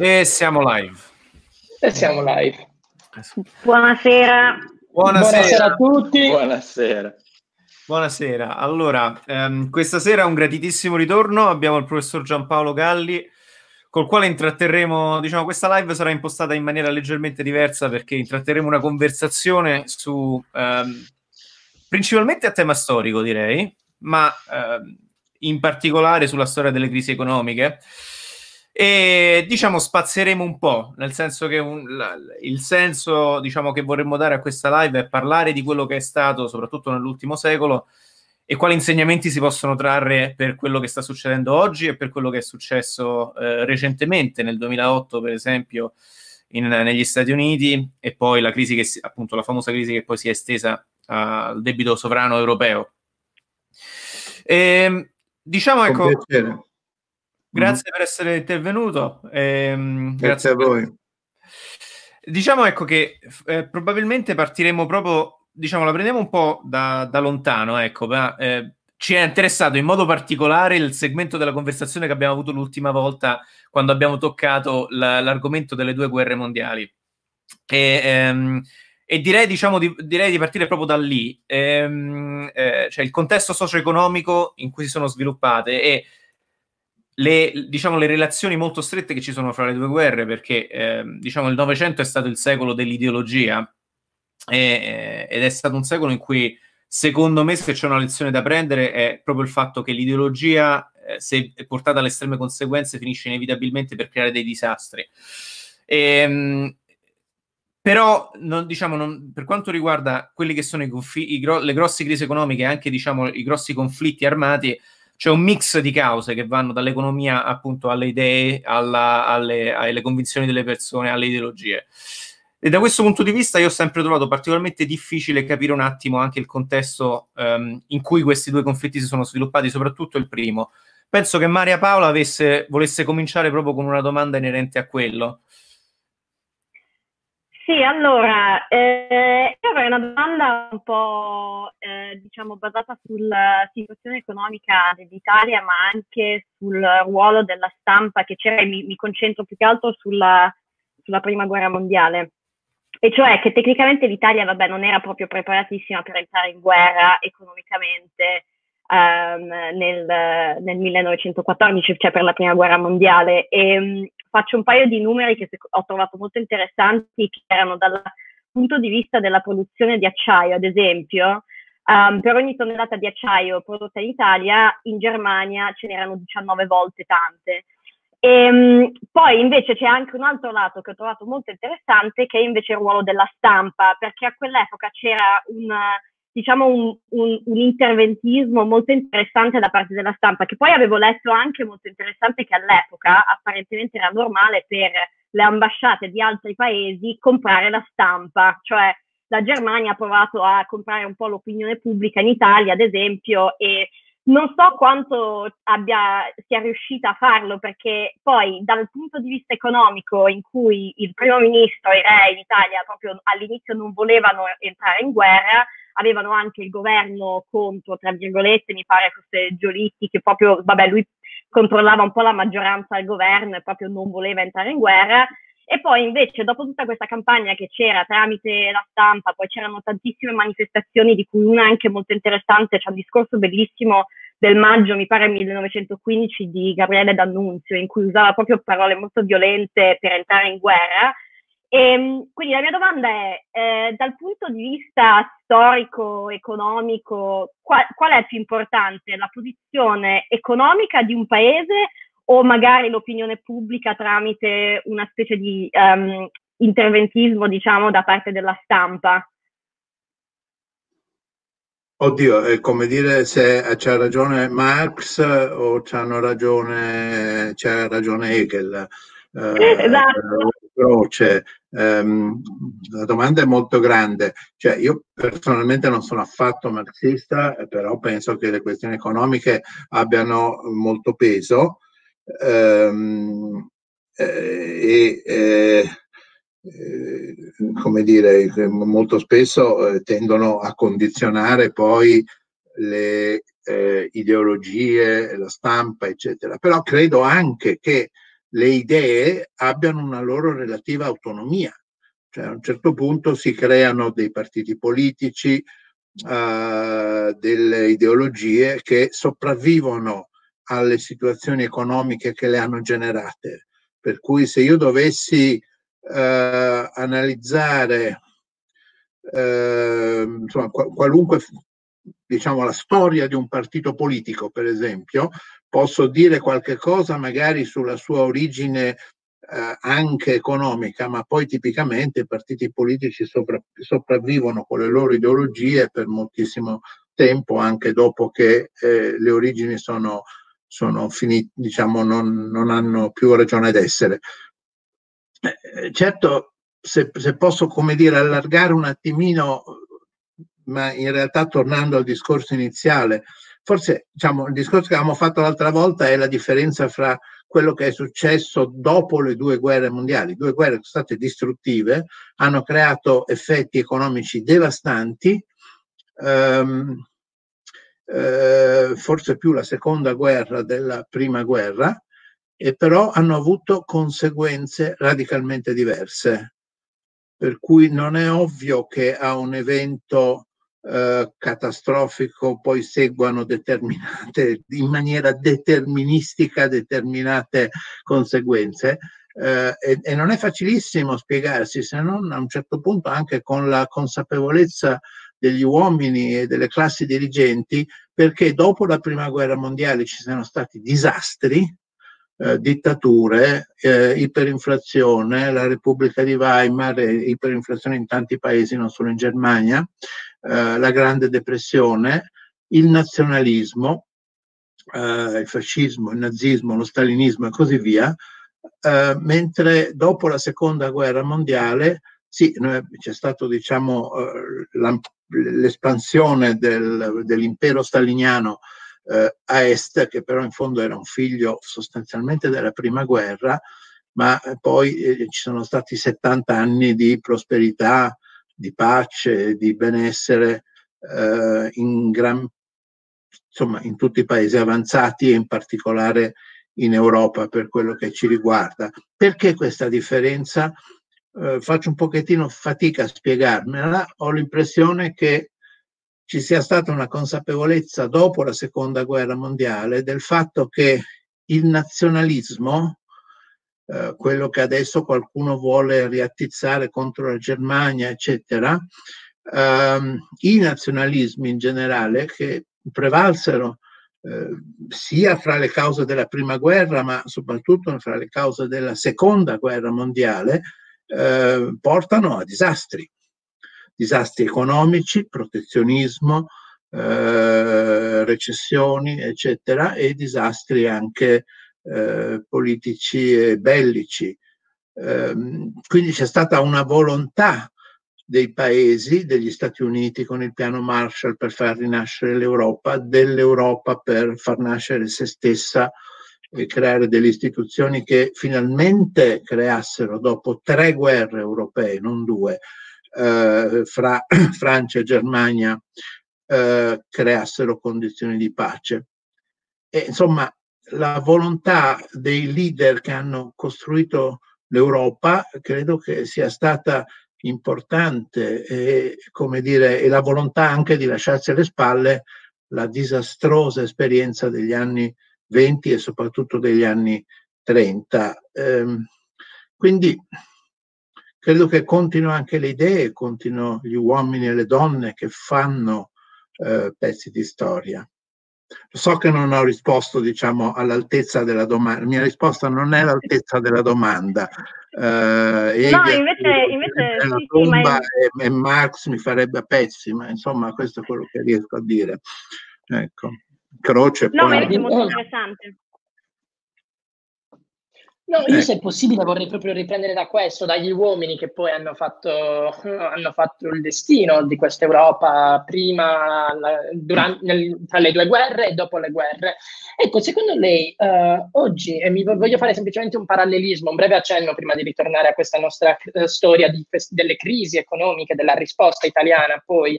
E siamo live. E siamo live. Buonasera. Buonasera, Buonasera a tutti. Buonasera. Buonasera. Allora, ehm, questa sera un gratitissimo ritorno. Abbiamo il professor Giampaolo Galli, col quale intratterremo, diciamo, questa live sarà impostata in maniera leggermente diversa perché intratterremo una conversazione su, ehm, principalmente a tema storico, direi, ma ehm, in particolare sulla storia delle crisi economiche e diciamo spazieremo un po', nel senso che un, la, il senso diciamo, che vorremmo dare a questa live è parlare di quello che è stato, soprattutto nell'ultimo secolo, e quali insegnamenti si possono trarre per quello che sta succedendo oggi e per quello che è successo eh, recentemente, nel 2008 per esempio, in, negli Stati Uniti, e poi la crisi che si, appunto la famosa crisi che poi si è estesa al debito sovrano europeo. E, ehm, diciamo ecco... Grazie mm. per essere intervenuto. Ehm, grazie, grazie, a voi. Diciamo ecco che eh, probabilmente partiremo proprio, diciamo, la prendiamo un po' da, da lontano, ecco, ma eh, ci è interessato in modo particolare il segmento della conversazione che abbiamo avuto l'ultima volta quando abbiamo toccato la, l'argomento delle due guerre mondiali. E, ehm, e direi, diciamo, di, direi, di, partire proprio da lì, ehm, eh, cioè il contesto socio-economico in cui si sono sviluppate e le, diciamo, le relazioni molto strette che ci sono fra le due guerre, perché eh, diciamo, il Novecento è stato il secolo dell'ideologia e, ed è stato un secolo in cui, secondo me, se c'è una lezione da prendere è proprio il fatto che l'ideologia, eh, se portata alle estreme conseguenze, finisce inevitabilmente per creare dei disastri. E, ehm, però, non, diciamo, non, per quanto riguarda quelli che sono i, i, le grosse crisi economiche e anche diciamo, i grossi conflitti armati, c'è un mix di cause che vanno dall'economia appunto alle idee, alla, alle, alle, convinzioni delle persone, alle ideologie. E da questo punto di vista io ho sempre trovato particolarmente difficile capire un attimo anche il contesto um, in cui questi due conflitti si sono sviluppati, soprattutto il primo. Penso che Maria Paola avesse, volesse cominciare proprio con una domanda inerente a quello. Sì, allora, eh, io avrei una domanda un po', diciamo, basata sulla situazione economica dell'Italia, ma anche sul ruolo della stampa che c'era, e mi, mi concentro più che altro sulla, sulla, prima guerra mondiale. E cioè che tecnicamente l'Italia, vabbè, non era proprio preparatissima per entrare in guerra economicamente ehm, nel, nel, 1914, cioè per la prima guerra mondiale. E, faccio un paio di numeri che ho trovato molto interessanti, che erano dal punto di vista della produzione di acciaio, ad esempio, um, per ogni tonnellata di acciaio prodotta in Italia, in Germania ce n'erano 19 volte tante. E, um, poi invece c'è anche un altro lato che ho trovato molto interessante, che è invece il ruolo della stampa, perché a quell'epoca c'era un diciamo un, un, un, interventismo molto interessante da parte della stampa, che poi avevo letto anche molto interessante che all'epoca apparentemente era normale per le ambasciate di altri paesi comprare la stampa, cioè la Germania ha provato a comprare un po' l'opinione pubblica in Italia, ad esempio, e non so quanto abbia, sia riuscita a farlo, perché poi dal punto di vista economico, in cui il primo ministro e i re in Italia proprio all'inizio non volevano entrare in guerra, avevano anche il governo contro, tra virgolette, mi pare fosse Giolitti, che proprio, vabbè, lui controllava un po' la maggioranza del governo e proprio non voleva entrare in guerra. E poi invece, dopo tutta questa campagna che c'era tramite la stampa, poi c'erano tantissime manifestazioni, di cui una anche molto interessante, c'è un discorso bellissimo del maggio, mi pare 1915, di Gabriele D'Annunzio, in cui usava proprio parole molto violente per entrare in guerra. E, ehm, quindi la mia domanda è, eh, dal punto di vista storico, economico, qual, qual, è più importante, la posizione economica di un paese o magari l'opinione pubblica tramite una specie di um, interventismo, diciamo, da parte della stampa? Oddio, è come dire se c'ha ragione Marx o c'hanno ragione, c'ha ragione Hegel. Eh, esatto. Croce, ehm, la domanda è molto grande. Cioè, io personalmente non sono affatto marxista, però penso che le questioni economiche abbiano molto peso ehm, eh, e eh, eh, come dire, molto spesso eh, tendono a condizionare poi le eh, ideologie, la stampa, eccetera. Però credo anche che le idee abbiano una loro relativa autonomia. Cioè a un certo punto si creano dei partiti politici, uh, delle ideologie che sopravvivono alle situazioni economiche che le hanno generate. Per cui se io dovessi uh, analizzare uh, insomma, qualunque diciamo la storia di un partito politico, per esempio, posso dire qualche cosa magari sulla sua origine eh, anche economica, ma poi tipicamente i partiti politici sopra, sopravvivono con le loro ideologie per moltissimo tempo, anche dopo che eh, le origini sono, sono finite, diciamo, non, non, hanno più ragione d'essere. Eh, certo, se, se, posso, come dire, allargare un attimino, ma in realtà tornando al discorso iniziale, forse diciamo, il discorso che avevamo fatto l'altra volta è la differenza fra quello che è successo dopo le due guerre mondiali. Due guerre sono state distruttive, hanno creato effetti economici devastanti, ehm, eh, forse più la seconda guerra della prima guerra, e però hanno avuto conseguenze radicalmente diverse. Per cui non è ovvio che a un evento eh, catastrofico poi seguano determinate, in maniera deterministica determinate conseguenze. Eh, e, e, non è facilissimo spiegarsi, se non a un certo punto anche con la consapevolezza degli uomini e delle classi dirigenti, perché dopo la prima guerra mondiale ci sono stati disastri, eh, dittature, eh, iperinflazione, la Repubblica di Weimar, eh, iperinflazione in tanti paesi, non solo in Germania, eh, la Grande Depressione, il nazionalismo, eh, il fascismo, il nazismo, lo stalinismo e così via, eh, mentre dopo la seconda guerra mondiale sì, c'è stato diciamo, l'espansione del, dell'impero staliniano eh, a est, che però in fondo era un figlio sostanzialmente della prima guerra, ma poi eh, ci sono stati 70 anni di prosperità, di pace, di benessere eh, in, gran, insomma, in tutti i paesi avanzati e in particolare in Europa per quello che ci riguarda. Perché questa differenza? Eh, faccio un pochettino fatica a spiegarmela, ho l'impressione che ci sia stata una consapevolezza dopo la seconda guerra mondiale del fatto che il nazionalismo eh, quello che adesso qualcuno vuole riattizzare contro la Germania, eccetera, ehm, i nazionalismi in generale che prevalsero eh, sia fra le cause della prima guerra, ma soprattutto fra le cause della seconda guerra mondiale, eh, portano a disastri, disastri economici, protezionismo, eh, recessioni, eccetera, e disastri anche eh, politici e bellici. Eh, quindi c'è stata una volontà dei paesi, degli Stati Uniti con il piano Marshall per far rinascere l'Europa, dell'Europa per far nascere se stessa creare delle istituzioni che finalmente creassero dopo tre guerre europee, non due, eh, fra Francia e Germania, eh, creassero condizioni di pace. E, insomma, la volontà dei leader che hanno costruito l'Europa credo che sia stata importante e, come dire, e la volontà anche di lasciarsi alle spalle la disastrosa esperienza degli anni 20 e soprattutto degli anni 30. Ehm, quindi credo che contino anche le idee, contino gli uomini e le donne che fanno eh, pezzi di storia. So che non ho risposto, diciamo, all'altezza della domanda. La mia risposta non è all'altezza della domanda. Uh, no, invece, invece la sì, tomba sì, è... e, e, Marx mi farebbe pezzi, ma insomma questo è quello che riesco a dire. Ecco. Croce. No, poi... ma è molto interessante. No, io eh. se è possibile vorrei proprio riprendere da questo, dagli uomini che poi hanno fatto, hanno fatto il destino di questa Europa prima, durante, nel, tra le due guerre e dopo le guerre. Ecco, secondo lei uh, oggi, e mi voglio fare semplicemente un parallelismo, un breve accenno prima di ritornare a questa nostra uh, storia di, delle crisi economiche, della risposta italiana poi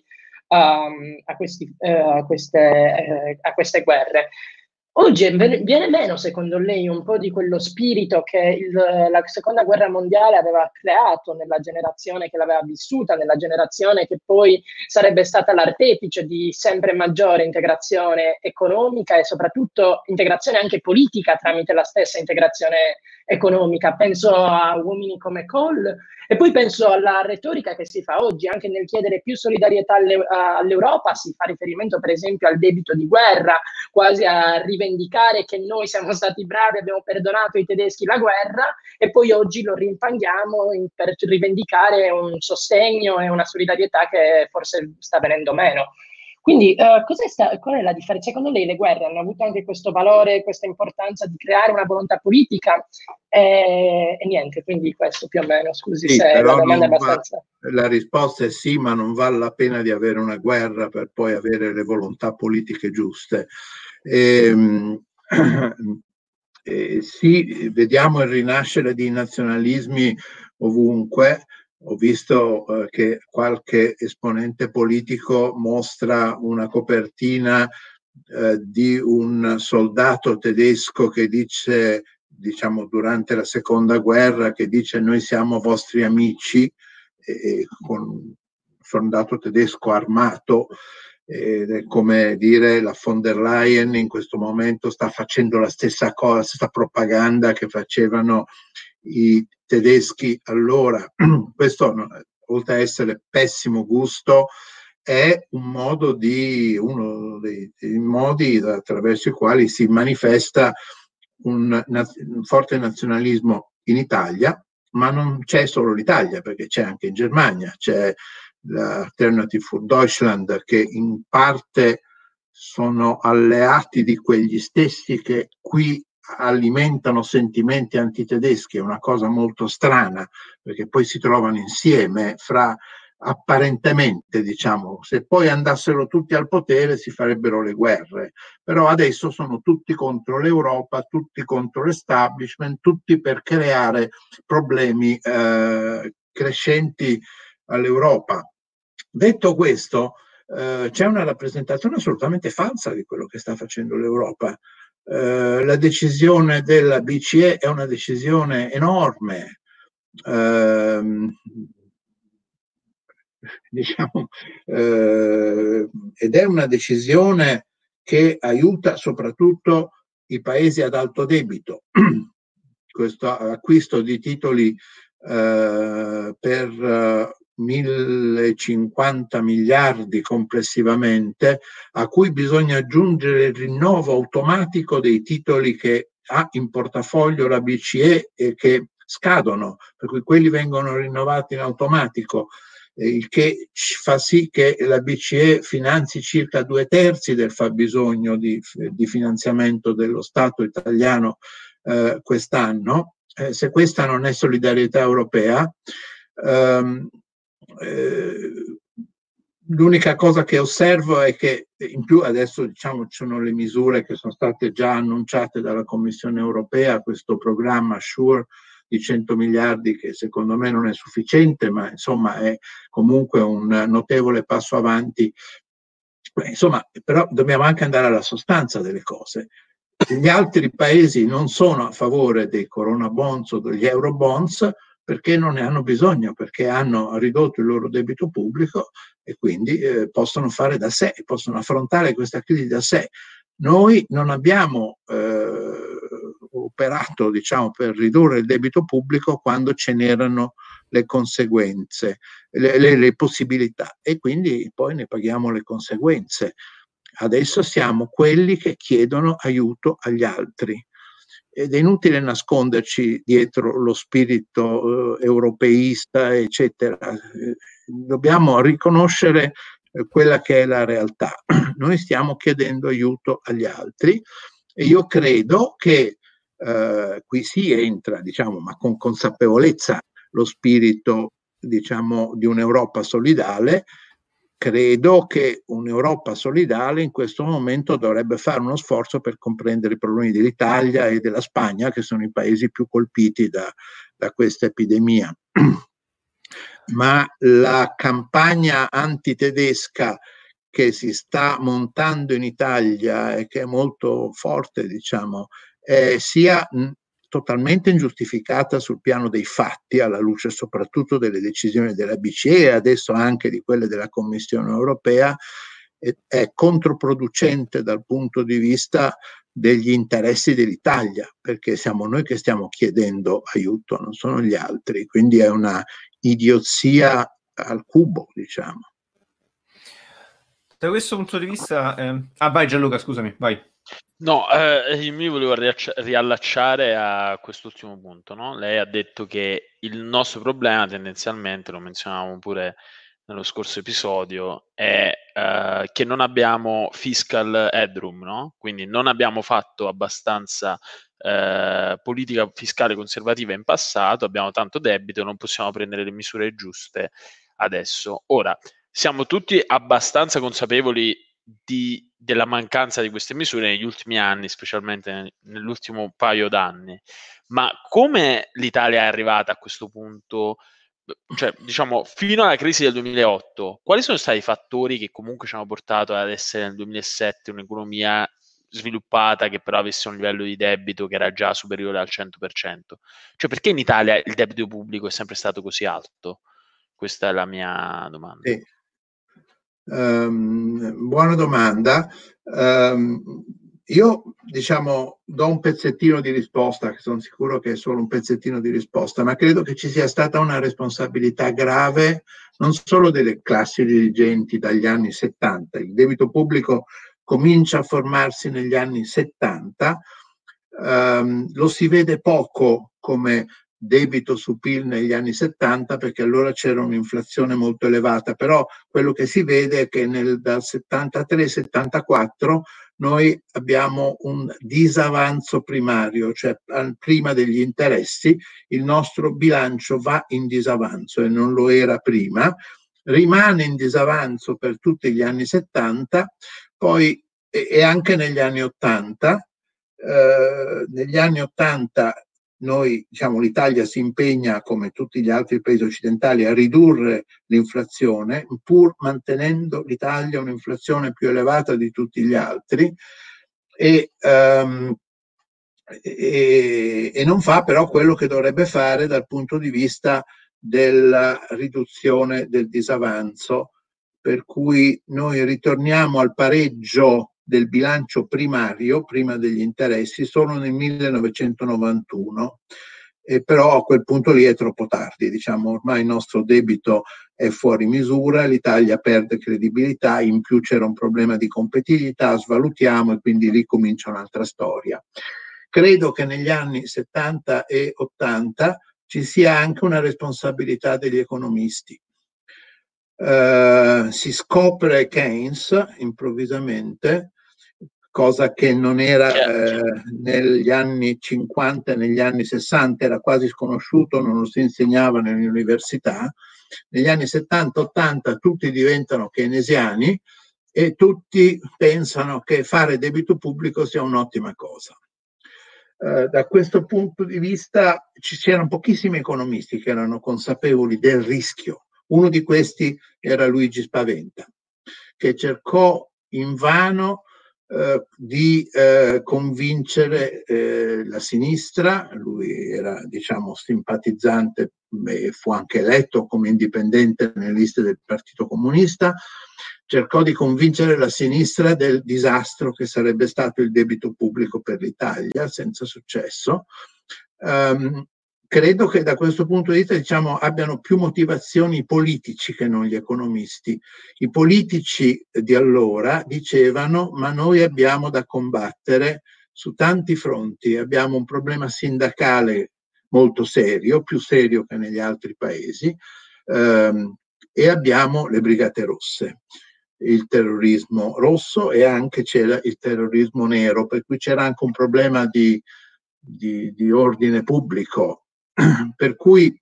um, a, questi, uh, a, queste, a queste guerre. Oggi viene meno, secondo lei, un po' di quello spirito che il, la seconda guerra mondiale aveva creato nella generazione che l'aveva vissuta, nella generazione che poi sarebbe stata l'artefice di sempre maggiore integrazione economica e soprattutto integrazione anche politica tramite la stessa integrazione economica. Penso a uomini come Cole e poi penso alla retorica che si fa oggi anche nel chiedere più solidarietà all'Europa, si fa riferimento per esempio al debito di guerra, quasi a rivendicare che noi siamo stati bravi, abbiamo perdonato ai tedeschi la guerra e poi oggi lo rimpanghiamo per rivendicare un sostegno e una solidarietà che forse sta venendo meno. Quindi, uh, sta, qual è la differenza? Secondo lei le guerre hanno avuto anche questo valore, questa importanza di creare una volontà politica? E, e niente, quindi questo più o meno, scusi sì, se la domanda è abbastanza... Va, la risposta è sì, ma non vale la pena di avere una guerra per poi avere le volontà politiche giuste. E, ehm, eh, sì, vediamo il rinascere di nazionalismi ovunque, ho visto eh, che qualche esponente politico mostra una copertina eh, di un soldato tedesco che dice, diciamo, durante la seconda guerra, che dice noi siamo vostri amici, e, con un soldato tedesco armato, è come dire la von der Leyen in questo momento sta facendo la stessa cosa, la stessa propaganda che facevano i tedeschi allora. Questo, oltre a essere pessimo gusto, è un modo di, uno dei, dei modi attraverso i quali si manifesta un, un forte nazionalismo in Italia, ma non c'è solo l'Italia, perché c'è anche in Germania, c'è l'Alternative for Deutschland che in parte sono alleati di quegli stessi che qui alimentano sentimenti antitedeschi, è una cosa molto strana, perché poi si trovano insieme fra apparentemente, diciamo, se poi andassero tutti al potere si farebbero le guerre, però adesso sono tutti contro l'Europa, tutti contro l'establishment, tutti per creare problemi eh, crescenti all'Europa. Detto questo, eh, c'è una rappresentazione assolutamente falsa di quello che sta facendo l'Europa. Eh, la decisione della BCE è una decisione enorme, eh, diciamo, eh, ed è una decisione che aiuta soprattutto i paesi ad alto debito. Questo acquisto di titoli eh, per 1050 miliardi complessivamente, a cui bisogna aggiungere il rinnovo automatico dei titoli che ha in portafoglio la BCE e che scadono, per cui quelli vengono rinnovati in automatico, il che fa sì che la BCE finanzi circa due terzi del fabbisogno di, di finanziamento dello Stato italiano eh, quest'anno. Eh, se questa non è solidarietà europea, ehm, eh, l'unica cosa che osservo è che in più adesso diciamo ci sono le misure che sono state già annunciate dalla Commissione europea, questo programma SURE di 100 miliardi che secondo me non è sufficiente, ma insomma è comunque un notevole passo avanti. Insomma, però dobbiamo anche andare alla sostanza delle cose. Gli altri paesi non sono a favore dei corona bonds o degli euro bonds, perché non ne hanno bisogno, perché hanno ridotto il loro debito pubblico e quindi eh, possono fare da sé, possono affrontare questa crisi da sé. Noi non abbiamo eh, operato diciamo, per ridurre il debito pubblico quando ce n'erano le conseguenze, le, le, le possibilità e quindi poi ne paghiamo le conseguenze. Adesso siamo quelli che chiedono aiuto agli altri ed è inutile nasconderci dietro lo spirito eh, europeista, eccetera. Dobbiamo riconoscere eh, quella che è la realtà. Noi stiamo chiedendo aiuto agli altri e io credo che eh, qui si entra, diciamo, ma con consapevolezza lo spirito, diciamo, di un'Europa solidale credo che un'Europa solidale in questo momento dovrebbe fare uno sforzo per comprendere i problemi dell'Italia e della Spagna, che sono i paesi più colpiti da, da questa epidemia. Ma la campagna antitedesca che si sta montando in Italia e che è molto forte, diciamo, eh, sia totalmente ingiustificata sul piano dei fatti, alla luce soprattutto delle decisioni della BCE e adesso anche di quelle della Commissione europea, è controproducente dal punto di vista degli interessi dell'Italia, perché siamo noi che stiamo chiedendo aiuto, non sono gli altri, quindi è una idiozia al cubo, diciamo. Da questo punto di vista, eh... ah vai Gianluca, scusami, vai. No, eh, mi volevo riallacciare a quest'ultimo punto. No? Lei ha detto che il nostro problema tendenzialmente, lo menzionavamo pure nello scorso episodio, è eh, che non abbiamo fiscal headroom, no? quindi non abbiamo fatto abbastanza eh, politica fiscale conservativa in passato, abbiamo tanto debito, non possiamo prendere le misure giuste adesso. Ora, siamo tutti abbastanza consapevoli di, della mancanza di queste misure negli ultimi anni, specialmente nell'ultimo paio d'anni. Ma come l'Italia è arrivata a questo punto? Cioè, diciamo, fino alla crisi del 2008, quali sono stati i fattori che comunque ci hanno portato ad essere nel 2007 un'economia sviluppata che però avesse un livello di debito che era già superiore al 100%? Cioè, perché in Italia il debito pubblico è sempre stato così alto? Questa è la mia domanda. Sì. Um, buona domanda. Um, io diciamo do un pezzettino di risposta, che sono sicuro che è solo un pezzettino di risposta, ma credo che ci sia stata una responsabilità grave non solo delle classi dirigenti dagli anni 70, il debito pubblico comincia a formarsi negli anni 70, um, lo si vede poco come debito su PIL negli anni 70 perché allora c'era un'inflazione molto elevata, però quello che si vede è che nel, dal 73-74 noi abbiamo un disavanzo primario, cioè prima degli interessi il nostro bilancio va in disavanzo e non lo era prima, rimane in disavanzo per tutti gli anni 70, poi e anche negli anni 80. Eh, negli anni 80 noi, diciamo, l'Italia si impegna, come tutti gli altri paesi occidentali, a ridurre l'inflazione, pur mantenendo l'Italia un'inflazione più elevata di tutti gli altri. E, um, e, e, non fa però quello che dovrebbe fare dal punto di vista della riduzione del disavanzo, per cui noi ritorniamo al pareggio del bilancio primario, prima degli interessi, solo nel 1991. E però a quel punto lì è troppo tardi, diciamo, ormai il nostro debito è fuori misura, l'Italia perde credibilità, in più c'era un problema di competitività, svalutiamo e quindi lì comincia un'altra storia. Credo che negli anni 70 e 80 ci sia anche una responsabilità degli economisti. Uh, si scopre Keynes improvvisamente cosa che non era eh, negli anni 50 e negli anni 60, era quasi sconosciuto, non lo si insegnava nelle università. Negli anni 70-80 tutti diventano keynesiani e tutti pensano che fare debito pubblico sia un'ottima cosa. Uh, da questo punto di vista ci c'erano pochissimi economisti che erano consapevoli del rischio. Uno di questi era Luigi Spaventa, che cercò invano eh, di eh, convincere eh, la sinistra, lui era diciamo simpatizzante e fu anche eletto come indipendente nelle liste del Partito Comunista, cercò di convincere la sinistra del disastro che sarebbe stato il debito pubblico per l'Italia, senza successo. Um, credo che da questo punto di vista diciamo, abbiano più motivazioni politici che non gli economisti. I politici di allora dicevano ma noi abbiamo da combattere su tanti fronti, abbiamo un problema sindacale molto serio, più serio che negli altri paesi, ehm, e abbiamo le brigate rosse il terrorismo rosso e anche c'era il terrorismo nero, per cui c'era anche un problema di, di, di ordine pubblico per cui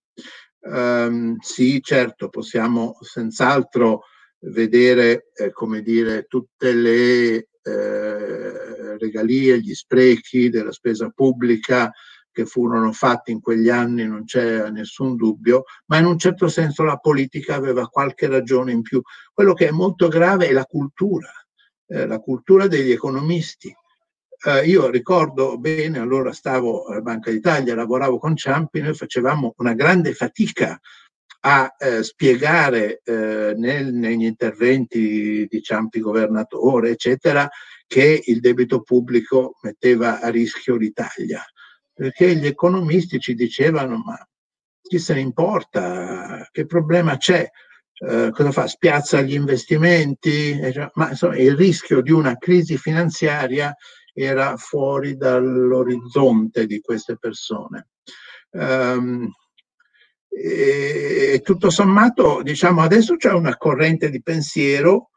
ehm, sì, certo, possiamo senz'altro vedere, eh, come dire, tutte le eh, regalie, gli sprechi della spesa pubblica che furono fatti in quegli anni, non c'è nessun dubbio, ma in un certo senso la politica aveva qualche ragione in più. Quello che è molto grave è la cultura, eh, la cultura degli economisti. Eh, io ricordo bene, allora stavo alla Banca d'Italia, lavoravo con Ciampi, noi facevamo una grande fatica a eh, spiegare eh, nel, negli interventi di Ciampi governatore, eccetera, che il debito pubblico metteva a rischio l'Italia. Perché gli economisti ci dicevano ma chi se ne importa, che problema c'è, eh, cosa fa, spiazza gli investimenti, ma insomma il rischio di una crisi finanziaria era fuori dall'orizzonte di queste persone. Um, e tutto sommato, diciamo, adesso c'è una corrente di pensiero,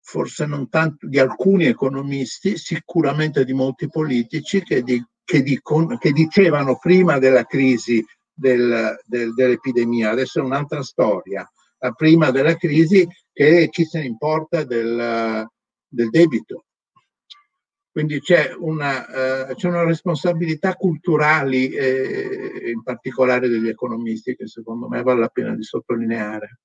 forse non tanto di alcuni economisti, sicuramente di molti politici, che, di, che, dicono, che dicevano prima della crisi del, del, dell'epidemia, adesso è un'altra storia, prima della crisi che chi se ne importa del, del debito. Quindi c'è una, uh, c'è una responsabilità culturali, eh, in particolare degli economisti, che secondo me vale la pena di sottolineare.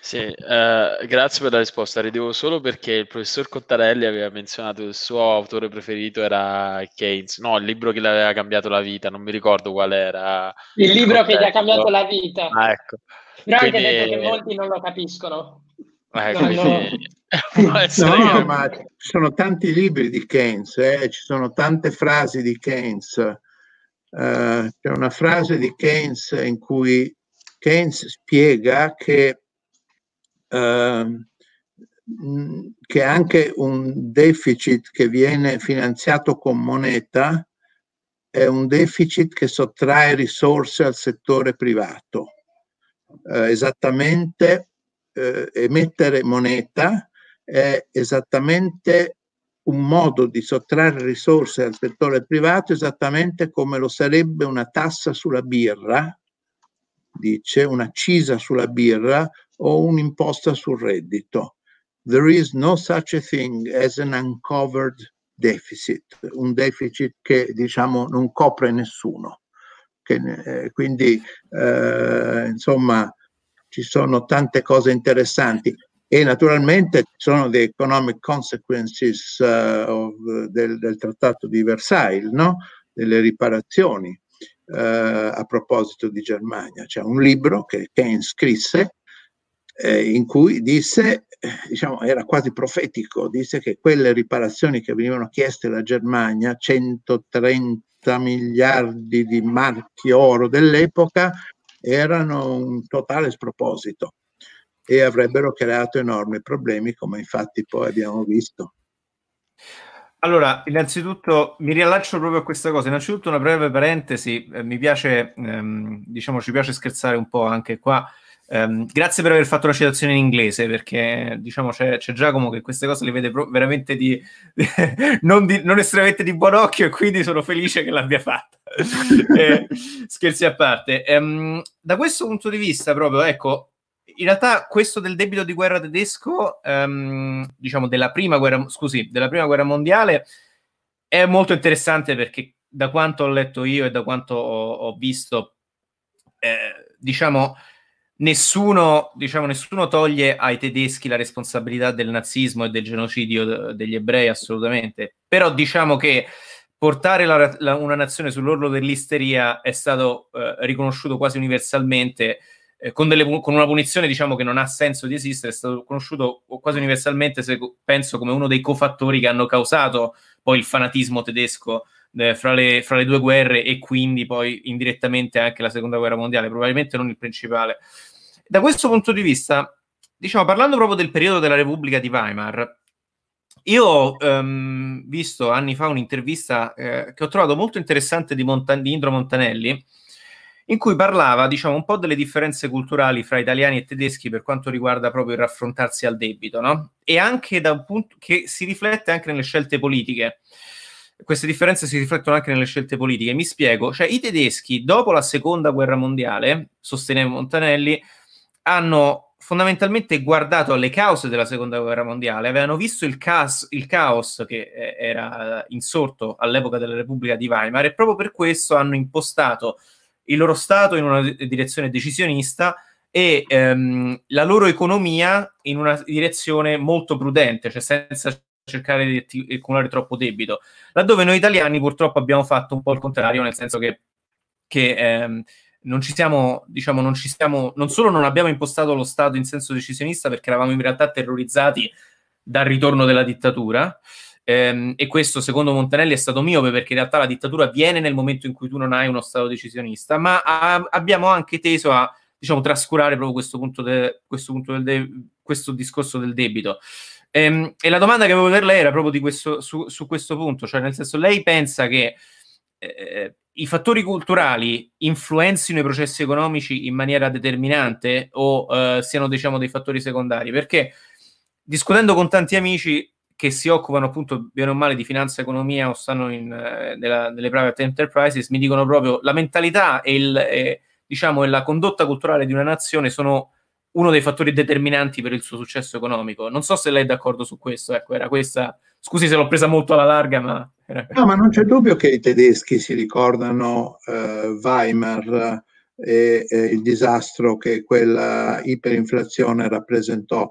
Sì, eh, grazie per la risposta. Ridevo solo perché il professor Cottarelli aveva menzionato che il suo autore preferito era Keynes, no, il libro che le aveva cambiato la vita, non mi ricordo qual era. Il libro che gli ha cambiato la vita. Ah, ecco. Però quindi... anche detto che molti non lo capiscono. Eh, no, quindi... no. no ma ci sono tanti libri di Keynes, eh? ci sono tante frasi di Keynes. Uh, c'è una frase di Keynes in cui Keynes spiega che Ehm, che anche un deficit che viene finanziato con moneta è un deficit che sottrae risorse al settore privato. Eh, esattamente eh, emettere moneta è esattamente un modo di sottrarre risorse al settore privato esattamente come lo sarebbe una tassa sulla birra, dice, un'accisa sulla birra o un'imposta sul reddito. There is no such a thing as an uncovered deficit, un deficit che diciamo non copre nessuno. Che, eh, quindi eh, insomma ci sono tante cose interessanti e naturalmente sono dei economic consequences uh, of, del, del, trattato di Versailles, no? delle riparazioni uh, a proposito di Germania. C'è un libro che Keynes scrisse eh, in cui disse, diciamo, era quasi profetico, disse che quelle riparazioni che venivano chieste alla Germania, 130 miliardi di marchi oro dell'epoca, erano un totale sproposito e avrebbero creato enormi problemi, come infatti poi abbiamo visto. Allora, innanzitutto mi riallaccio proprio a questa cosa. Innanzitutto una breve parentesi, eh, mi piace, ehm, diciamo, ci piace scherzare un po' anche qua Um, grazie per aver fatto la citazione in inglese, perché diciamo c'è, c'è Giacomo che queste cose le vede pro- veramente di, non, di, non estremamente di buon occhio, e quindi sono felice che l'abbia fatta. eh, scherzi a parte. Um, da questo punto di vista, proprio, ecco, in realtà questo del debito di guerra tedesco, um, diciamo della prima guerra, scusi, della prima guerra mondiale, è molto interessante perché da quanto ho letto io e da quanto ho, ho visto, eh, diciamo nessuno, diciamo, nessuno toglie ai tedeschi la responsabilità del nazismo e del genocidio degli ebrei, assolutamente. Però diciamo che portare la, la, una nazione sull'orlo dell'isteria è stato eh, riconosciuto quasi universalmente eh, con, delle, con, una punizione diciamo che non ha senso di esistere, è stato conosciuto quasi universalmente, se, penso, come uno dei cofattori che hanno causato poi il fanatismo tedesco eh, fra, le, fra le due guerre e quindi poi indirettamente anche la seconda guerra mondiale, probabilmente non il principale. Da questo punto di vista, diciamo, parlando proprio del periodo della Repubblica di Weimar, io ho um, visto anni fa un'intervista eh, che ho trovato molto interessante di, Montan- di Indro Montanelli, in cui parlava, diciamo, un po' delle differenze culturali fra italiani e tedeschi per quanto riguarda proprio il raffrontarsi al debito, no? E anche da un punto che si riflette anche nelle scelte politiche. Queste differenze si riflettono anche nelle scelte politiche. Mi spiego, cioè i tedeschi dopo la seconda guerra mondiale, sosteneva Montanelli, hanno fondamentalmente guardato alle cause della seconda guerra mondiale, avevano visto il, caos, il caos che eh, era insorto all'epoca della Repubblica di Weimar e proprio per questo hanno impostato il loro Stato in una direzione decisionista e ehm, la loro economia in una direzione molto prudente, cioè senza cercare di accumulare troppo debito. Laddove noi italiani purtroppo abbiamo fatto un po' il contrario, nel senso che, che ehm, non ci siamo, diciamo, non ci siamo, non solo non abbiamo impostato lo Stato in senso decisionista perché eravamo in realtà terrorizzati dal ritorno della dittatura, ehm, e questo secondo Montanelli è stato miope perché in realtà la dittatura avviene nel momento in cui tu non hai uno Stato decisionista, ma a, abbiamo anche teso a diciamo, trascurare proprio questo punto, de, questo, punto del de, questo discorso del debito. Ehm, e la domanda che avevo per lei era proprio questo, su, su, questo punto, cioè nel senso lei pensa che eh, i fattori culturali influenzino i processi economici in maniera determinante o eh, siano diciamo dei fattori secondari? Perché discutendo con tanti amici che si occupano appunto bene o male di finanza e economia o stanno in, eh, nella, nelle private enterprises mi dicono proprio la mentalità e, il, e, diciamo, e la condotta culturale di una nazione sono uno dei fattori determinanti per il suo successo economico. Non so se lei è d'accordo su questo, ecco, era questa. Scusi se l'ho presa molto alla larga, ma. No, ma non c'è dubbio che i tedeschi si ricordano eh, Weimar e, e, il disastro che quella iperinflazione rappresentò.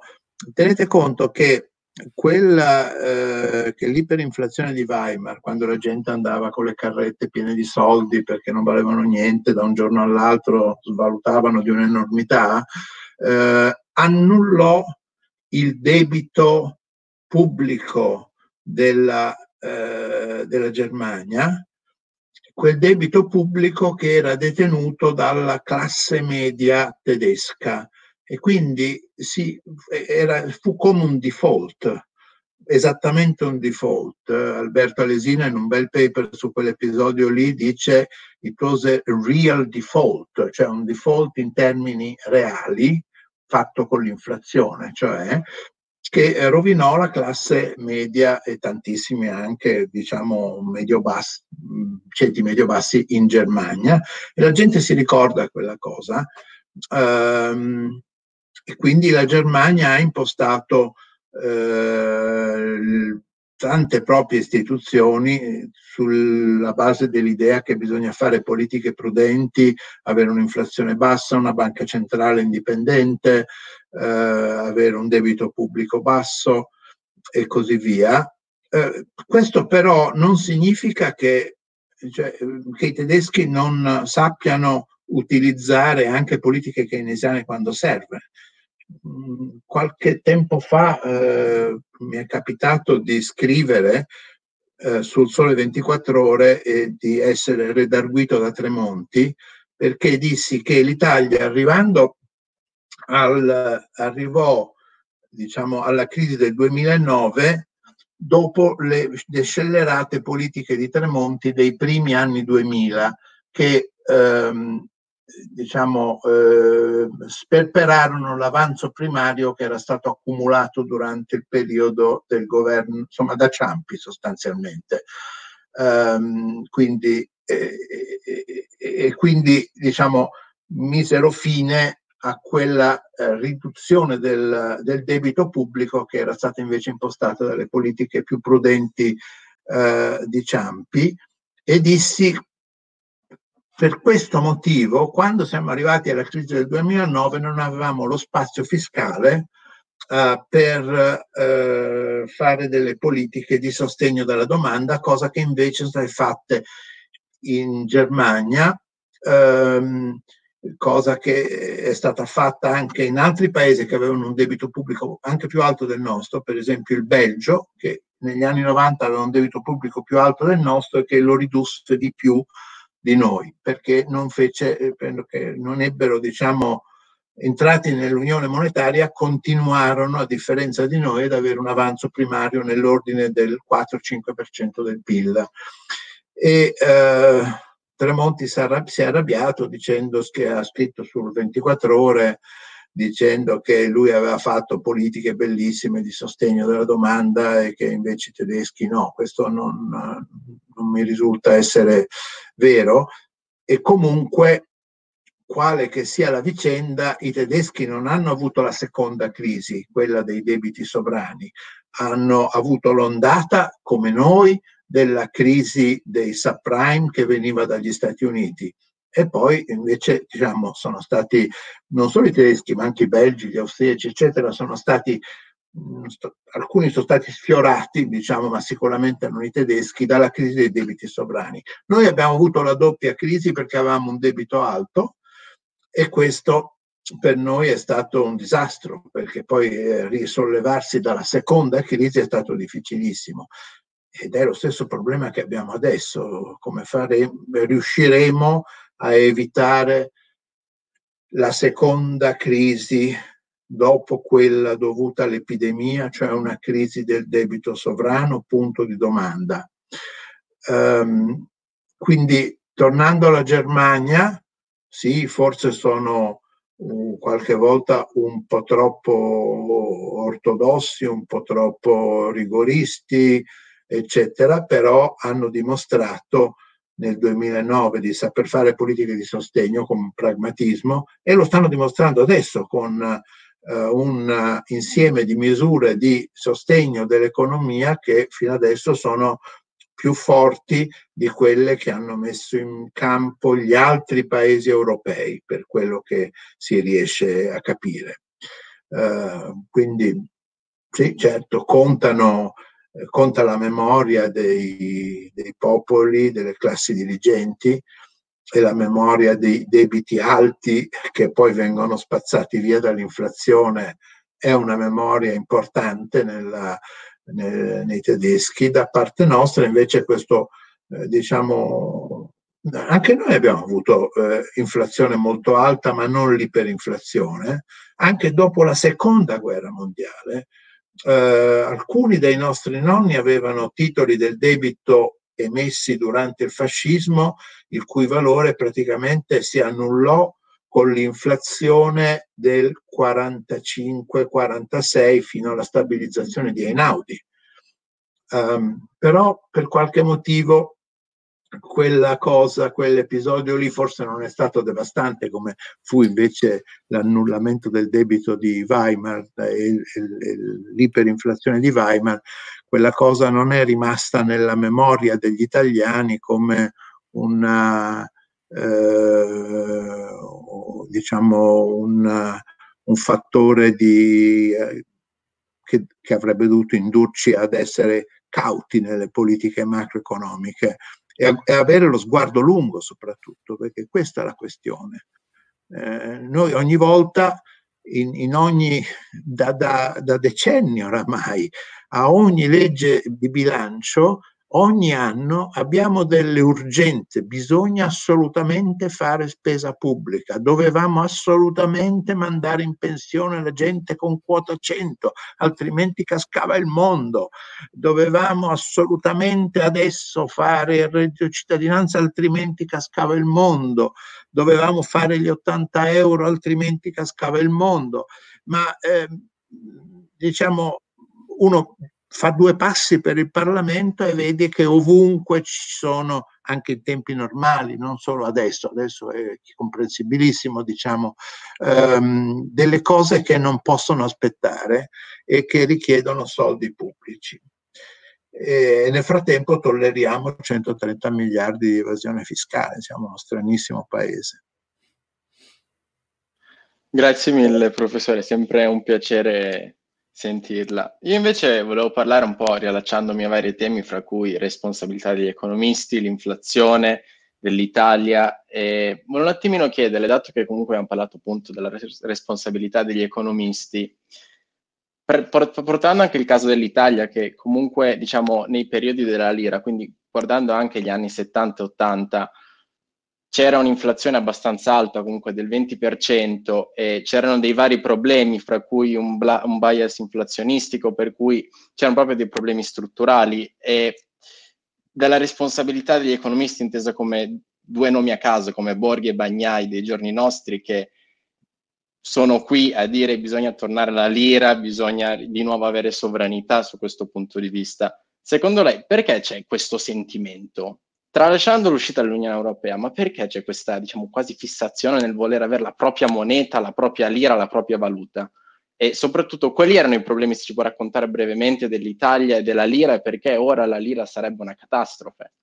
Tenete conto che, quella, eh, che l'iperinflazione di Weimar, quando la gente andava con le carrette piene di soldi perché non valevano niente, da un giorno all'altro svalutavano di un'enormità, eh, annullò il debito pubblico della, eh, della Germania, quel debito pubblico che era detenuto dalla classe media tedesca e quindi si, era, fu come un default, esattamente un default. Alberto Alesina in un bel paper su quell'episodio lì dice it was a real default, cioè un default in termini reali fatto con l'inflazione, cioè che rovinò la classe media e tantissimi anche, diciamo, medio-bassi, ceti medio-bassi in Germania. E la gente si ricorda quella cosa. Um, e quindi la Germania ha impostato uh, tante proprie istituzioni sulla base dell'idea che bisogna fare politiche prudenti, avere un'inflazione bassa, una banca centrale indipendente, eh, avere un debito pubblico basso e così via. Eh, questo però non significa che, cioè, che i tedeschi non sappiano utilizzare anche politiche keynesiane quando serve. Mm, qualche tempo fa eh, mi è capitato di scrivere eh, sul Sole 24 Ore e di essere redarguito da Tremonti perché dissi che l'Italia arrivando al, arrivò diciamo, alla crisi del 2009 dopo le, le scellerate politiche di Tremonti dei primi anni 2000 che ehm, diciamo, eh, sperperarono l'avanzo primario che era stato accumulato durante il periodo del governo, insomma da Ciampi sostanzialmente. Um, quindi, eh, e quindi diciamo, misero fine a quella eh, riduzione del, del, debito pubblico che era stata invece impostata dalle politiche più prudenti eh, di Ciampi e dissi per questo motivo, quando siamo arrivati alla crisi del 2009, non avevamo lo spazio fiscale uh, per uh, fare delle politiche di sostegno della domanda, cosa che invece sono state fatte in Germania, um, cosa che è stata fatta anche in altri paesi che avevano un debito pubblico anche più alto del nostro, per esempio il Belgio, che negli anni 90 aveva un debito pubblico più alto del nostro e che lo ridusse di più di noi, perché non, fece, eh, che non ebbero, diciamo, entrati nell'unione monetaria, continuarono, a differenza di noi, ad avere un avanzo primario nell'ordine del 4-5% del PIL. E eh, Tremonti si è arrabbiato dicendo che ha scritto sul 24 ore dicendo che lui aveva fatto politiche bellissime di sostegno della domanda e che invece i tedeschi no. Questo non, non mi risulta essere vero. E comunque quale che sia la vicenda, i tedeschi non hanno avuto la seconda crisi, quella dei debiti sovrani, hanno avuto l'ondata, come noi, della crisi dei subprime che veniva dagli Stati Uniti. E poi invece diciamo, sono stati non solo i tedeschi, ma anche i belgi, gli austriaci, eccetera, sono stati mm, alcuni sono stati sfiorati, diciamo, ma sicuramente non i tedeschi, dalla crisi dei debiti sovrani. Noi abbiamo avuto la doppia crisi perché avevamo un debito alto e questo per noi è stato un disastro, perché poi eh, risollevarsi dalla seconda crisi è stato difficilissimo. Ed è lo stesso problema che abbiamo adesso, come fare, riusciremo a evitare la seconda crisi dopo quella dovuta all'epidemia, cioè una crisi del debito sovrano, punto di domanda. Um, quindi tornando alla Germania, sì, forse sono uh, qualche volta un po' troppo ortodossi, un po' troppo rigoristi, eccetera, però hanno dimostrato nel 2009 di saper fare politiche di sostegno con pragmatismo e lo stanno dimostrando adesso con uh, un insieme di misure di sostegno dell'economia che fino adesso sono più forti di quelle che hanno messo in campo gli altri paesi europei, per quello che si riesce a capire. Uh, quindi sì, certo, contano, eh, conta la memoria dei, dei popoli, delle classi dirigenti e la memoria dei debiti alti che poi vengono spazzati via dall'inflazione è una memoria importante nella, nei, nei tedeschi. Da parte nostra invece questo, eh, diciamo, anche noi abbiamo avuto eh, inflazione molto alta, ma non l'iperinflazione. Anche dopo la seconda guerra mondiale, eh, alcuni dei nostri nonni avevano titoli del debito emessi durante il fascismo, il cui valore praticamente si annullò con l'inflazione del 45-46 fino alla stabilizzazione di Einaudi. Um, però per qualche motivo quella cosa, quell'episodio lì forse non è stato devastante come fu invece l'annullamento del debito di Weimar e, l'iperinflazione di Weimar, quella cosa non è rimasta nella memoria degli italiani come una, eh, diciamo un, un fattore di, eh, che, che, avrebbe dovuto indurci ad essere cauti nelle politiche macroeconomiche e, e avere lo sguardo lungo soprattutto, perché questa è la questione. Eh, noi ogni volta, in, in ogni, da, da, da decenni oramai, a ogni legge di bilancio ogni anno abbiamo delle urgenze, bisogna assolutamente fare spesa pubblica, dovevamo assolutamente mandare in pensione la gente con quota 100, altrimenti cascava il mondo, dovevamo assolutamente adesso fare il reddito di cittadinanza, altrimenti cascava il mondo, dovevamo fare gli 80 euro, altrimenti cascava il mondo, ma eh, diciamo uno fa due passi per il Parlamento e vede che ovunque ci sono, anche in tempi normali, non solo adesso, adesso è comprensibilissimo, diciamo, ehm, delle cose che non possono aspettare e che richiedono soldi pubblici. E nel frattempo tolleriamo 130 miliardi di evasione fiscale, siamo uno stranissimo paese. Grazie mille professore, sempre un piacere sentirla. Io invece volevo parlare un po', riallacciandomi a vari temi, fra cui responsabilità degli economisti, l'inflazione dell'Italia. E volevo un attimino chiedere, dato che comunque abbiamo parlato appunto della res- responsabilità degli economisti, per, portando anche il caso dell'Italia, che comunque diciamo nei periodi della lira, quindi guardando anche gli anni 70 e 80, c'era un'inflazione abbastanza alta, comunque del 20%, e c'erano dei vari problemi, fra cui un, bla- un bias inflazionistico, per cui c'erano proprio dei problemi strutturali e della responsabilità degli economisti intesa come due nomi a caso, come Borghi e Bagnai dei giorni nostri, che sono qui a dire bisogna tornare alla lira, bisogna di nuovo avere sovranità su questo punto di vista. Secondo lei perché c'è questo sentimento tralasciando l'uscita dall'Unione Europea, ma perché c'è questa, diciamo, quasi fissazione nel voler avere la propria moneta, la propria lira, la propria valuta? E soprattutto, quali erano i problemi, se ci può raccontare brevemente, dell'Italia e della lira e perché ora la lira sarebbe una catastrofe?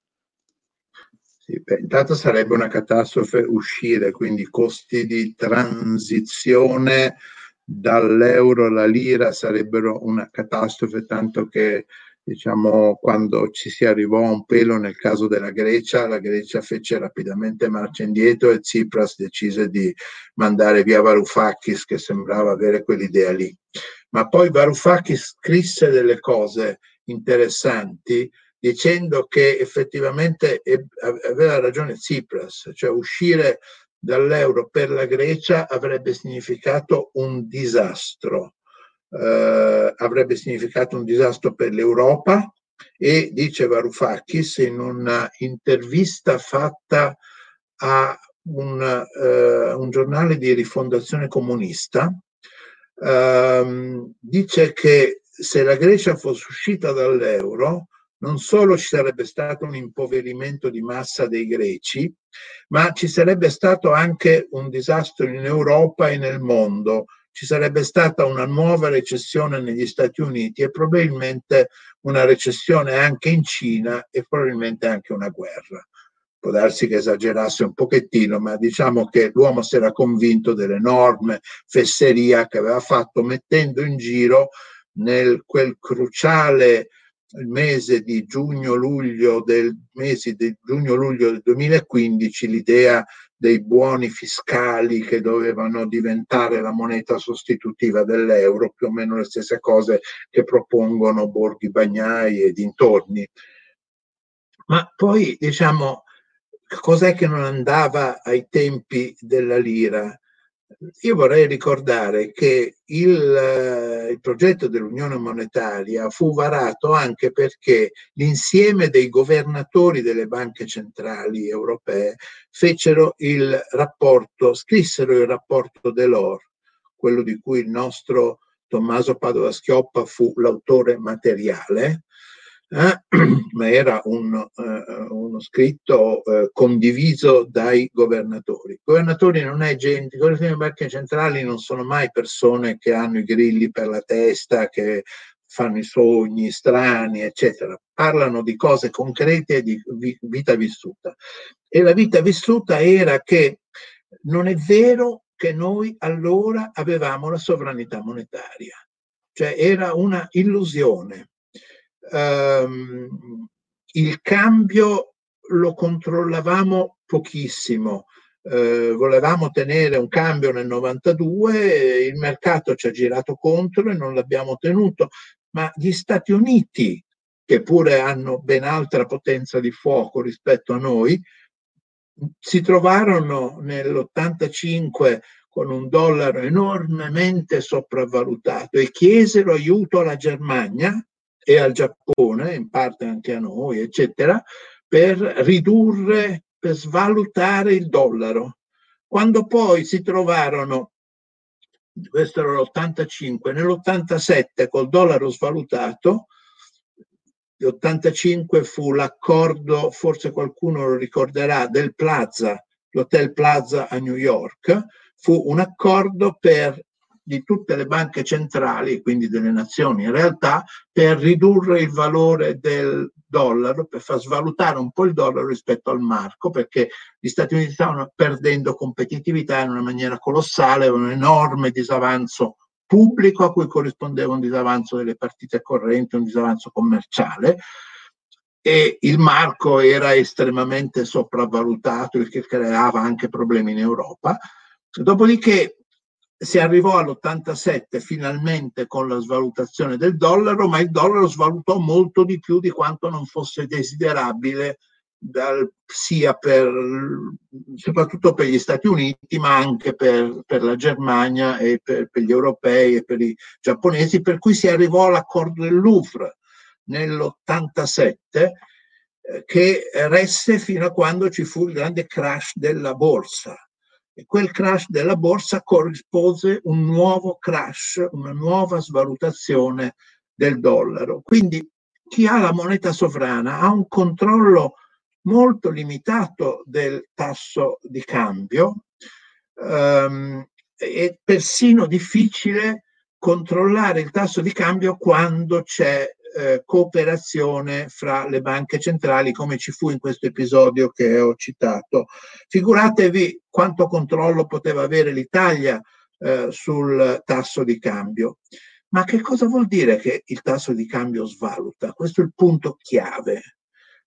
Sì, beh, intanto sarebbe una catastrofe uscire, quindi costi di transizione dall'euro alla lira sarebbero una catastrofe, tanto che diciamo, quando ci si arrivò a un pelo nel caso della Grecia, la Grecia fece rapidamente marcia indietro e Tsipras decise di mandare via Varoufakis che sembrava avere quell'idea lì. Ma poi Varoufakis scrisse delle cose interessanti dicendo che effettivamente aveva ragione Tsipras, cioè uscire dall'euro per la Grecia avrebbe significato un disastro eh, avrebbe significato un disastro per l'Europa e dice Varoufakis in un'intervista fatta a un, eh, un, giornale di rifondazione comunista, ehm, dice che se la Grecia fosse uscita dall'euro, non solo ci sarebbe stato un impoverimento di massa dei greci, ma ci sarebbe stato anche un disastro in Europa e nel mondo, ci sarebbe stata una nuova recessione negli Stati Uniti e probabilmente una recessione anche in Cina e probabilmente anche una guerra. Può darsi che esagerasse un pochettino, ma diciamo che l'uomo si era convinto dell'enorme fesseria che aveva fatto mettendo in giro nel quel cruciale mese di giugno-luglio del, mesi di giugno-luglio del 2015 l'idea dei buoni fiscali che dovevano diventare la moneta sostitutiva dell'euro, più o meno le stesse cose che propongono Borghi Bagnai e dintorni. Ma poi diciamo, cos'è che non andava ai tempi della lira? Io vorrei ricordare che il, eh, il, progetto dell'Unione Monetaria fu varato anche perché l'insieme dei governatori delle banche centrali europee fecero il rapporto, scrissero il rapporto Delors, quello di cui il nostro Tommaso Padova Schioppa fu l'autore materiale, eh, ma era un, uh, uno scritto uh, condiviso dai governatori. Governatori non è gente, i governatori delle banche centrali non sono mai persone che hanno i grilli per la testa, che fanno i sogni strani, eccetera. Parlano di cose concrete e di vi- vita vissuta. E la vita vissuta era che non è vero che noi allora avevamo la sovranità monetaria, cioè era una illusione ehm, il cambio lo controllavamo pochissimo. Eh, volevamo tenere un cambio nel 92, il mercato ci ha girato contro e non l'abbiamo tenuto, ma gli Stati Uniti, che pure hanno ben altra potenza di fuoco rispetto a noi, si trovarono nell'85 con un dollaro enormemente sopravvalutato e chiesero aiuto alla Germania e al Giappone, in parte anche a noi, eccetera, per ridurre, per svalutare il dollaro. Quando poi si trovarono, questo era l'85, nell'87 col dollaro svalutato, l'85 fu l'accordo, forse qualcuno lo ricorderà, del Plaza, l'Hotel Plaza a New York, fu un accordo per di tutte le banche centrali, quindi delle nazioni in realtà, per ridurre il valore del dollaro, per far svalutare un po' il dollaro rispetto al marco, perché gli Stati Uniti stavano perdendo competitività in una maniera colossale, un enorme disavanzo pubblico a cui corrispondeva un disavanzo delle partite correnti, un disavanzo commerciale e il marco era estremamente sopravvalutato, il che creava anche problemi in Europa. Dopodiché si arrivò all'87 finalmente con la svalutazione del dollaro, ma il dollaro svalutò molto di più di quanto non fosse desiderabile dal, sia per, soprattutto per gli Stati Uniti, ma anche per, per la Germania e per, per, gli europei e per i giapponesi, per cui si arrivò all'accordo del Louvre nell'87 eh, che resse fino a quando ci fu il grande crash della borsa quel crash della borsa corrispose un nuovo crash, una nuova svalutazione del dollaro. Quindi chi ha la moneta sovrana ha un controllo molto limitato del tasso di cambio ehm, è persino difficile controllare il tasso di cambio quando c'è eh, cooperazione fra le banche centrali come ci fu in questo episodio che ho citato. Figuratevi quanto controllo poteva avere l'Italia eh, sul tasso di cambio. Ma che cosa vuol dire che il tasso di cambio svaluta? Questo è il punto chiave.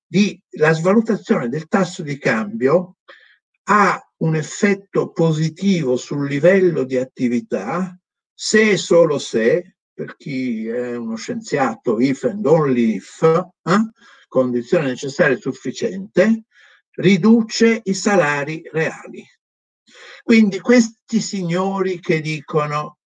Di, la svalutazione del tasso di cambio ha un effetto positivo sul livello di attività se e solo se, per chi è uno scienziato, if and only if, eh, condizione necessaria e sufficiente, riduce i salari reali. Quindi questi signori che dicono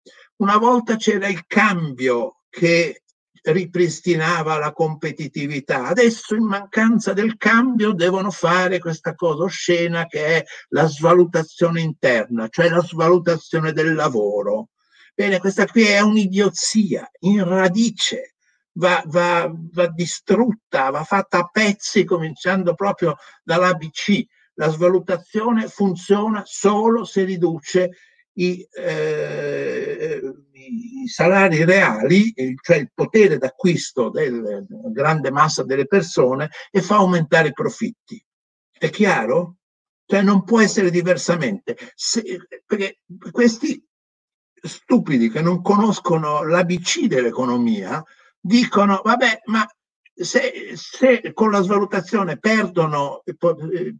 una volta c'era il cambio che ripristinava la competitività. Adesso in mancanza del cambio devono fare questa cosa oscena che è la svalutazione interna, cioè la svalutazione del lavoro. Bene, questa qui è un'idiozia in radice, va, va, va distrutta, va fatta a pezzi cominciando proprio dall'ABC. La svalutazione funziona solo se riduce i, eh, i, salari reali, cioè il potere d'acquisto della grande massa delle persone e fa aumentare i profitti. È chiaro? Cioè non può essere diversamente. Se, perché questi stupidi che non conoscono l'ABC dell'economia dicono, vabbè, ma se, se, con la svalutazione perdono,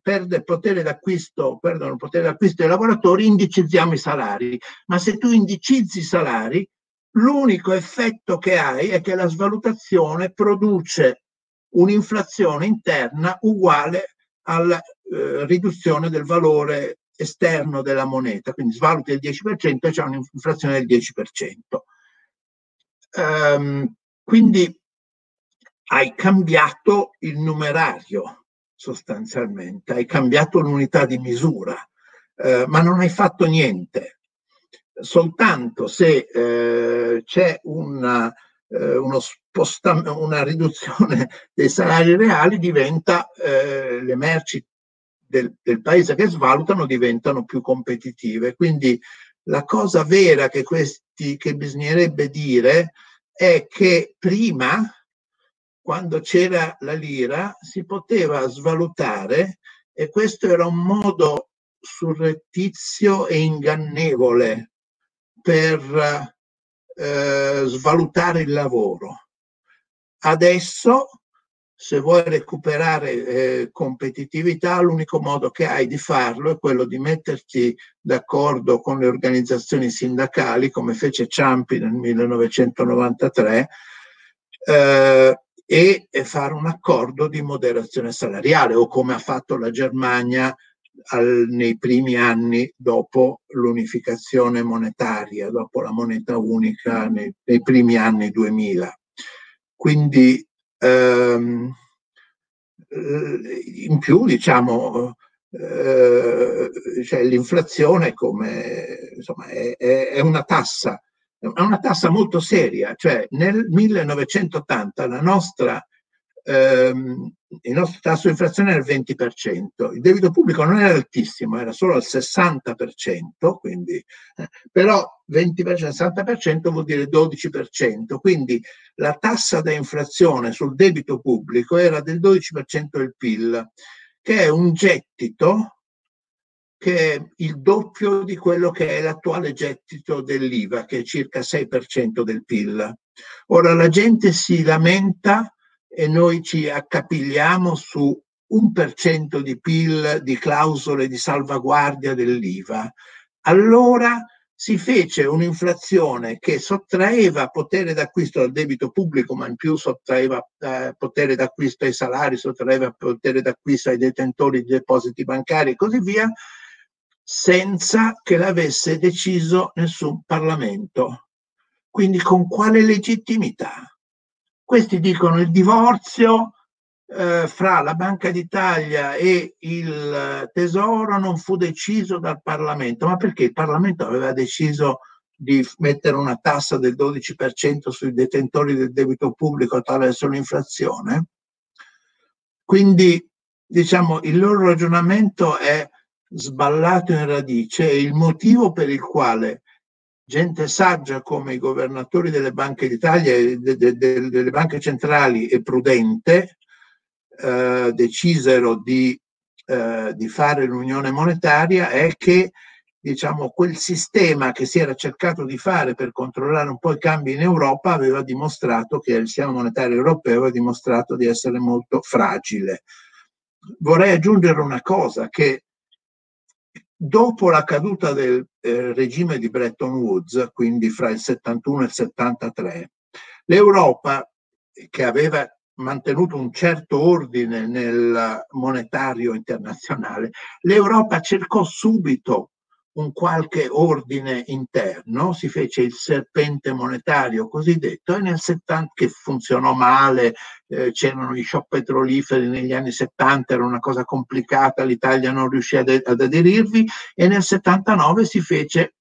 perde il potere d'acquisto, perdono potere d'acquisto dei lavoratori, indicizziamo i salari. Ma se tu indicizzi i salari, l'unico effetto che hai è che la svalutazione produce un'inflazione interna uguale alla eh, riduzione del valore esterno della moneta, quindi svaluti il 10% e c'è un'inflazione del 10%. Um, quindi hai cambiato il numerario sostanzialmente, hai cambiato l'unità di misura, eh, ma non hai fatto niente. Soltanto se eh, c'è una, eh, una riduzione dei salari reali diventa eh, le merci del, del paese che svalutano diventano più competitive. Quindi la cosa vera che, questi, che bisognerebbe dire è che prima quando c'era la lira si poteva svalutare e questo era un modo surrettizio e ingannevole per eh, svalutare il lavoro. Adesso, se vuoi recuperare eh, competitività, l'unico modo che hai di farlo è quello di metterti d'accordo con le organizzazioni sindacali, come fece Ciampi nel 1993, eh, e fare un accordo di moderazione salariale o come ha fatto la Germania al, nei primi anni dopo l'unificazione monetaria, dopo la moneta unica nei, nei primi anni 2000. Quindi ehm, in più diciamo eh, cioè l'inflazione come insomma è, è una tassa è una tassa molto seria, cioè nel 1980 la nostra, ehm, il nostro tasso di inflazione era il 20%, il debito pubblico non era altissimo, era solo al 60%, quindi, eh, però 20%-60% vuol dire 12%, quindi la tassa da inflazione sul debito pubblico era del 12% del PIL, che è un gettito che è il doppio di quello che è l'attuale gettito dell'IVA, che è circa 6% del PIL. Ora la gente si lamenta e noi ci accapigliamo su un per cento di PIL di clausole di salvaguardia dell'IVA. Allora si fece un'inflazione che sottraeva potere d'acquisto al debito pubblico, ma in più sottraeva eh, potere d'acquisto ai salari, sottraeva potere d'acquisto ai detentori di depositi bancari e così via, senza che l'avesse deciso nessun Parlamento. Quindi con quale legittimità? Questi dicono il divorzio eh, fra la Banca d'Italia e il Tesoro non fu deciso dal Parlamento, ma perché il Parlamento aveva deciso di mettere una tassa del 12% sui detentori del debito pubblico attraverso l'inflazione? Quindi diciamo, il loro ragionamento è sballato in radice e il motivo per il quale gente saggia come i governatori delle banche d'Italia e de, de, de, delle banche centrali e prudente eh, decisero di, eh, di fare l'unione monetaria è che diciamo, quel sistema che si era cercato di fare per controllare un po' i cambi in Europa aveva dimostrato che il sistema monetario europeo aveva dimostrato di essere molto fragile. Vorrei aggiungere una cosa, che dopo la caduta del eh, regime di Bretton Woods, quindi fra il 71 e il 73, l'Europa, che aveva mantenuto un certo ordine nel monetario internazionale, l'Europa cercò subito un qualche ordine interno, si fece il serpente monetario cosiddetto e nel 70 che funzionò male, eh, c'erano gli shock petroliferi negli anni 70, era una cosa complicata, l'Italia non riuscì ad, ad aderirvi e nel 79 si fece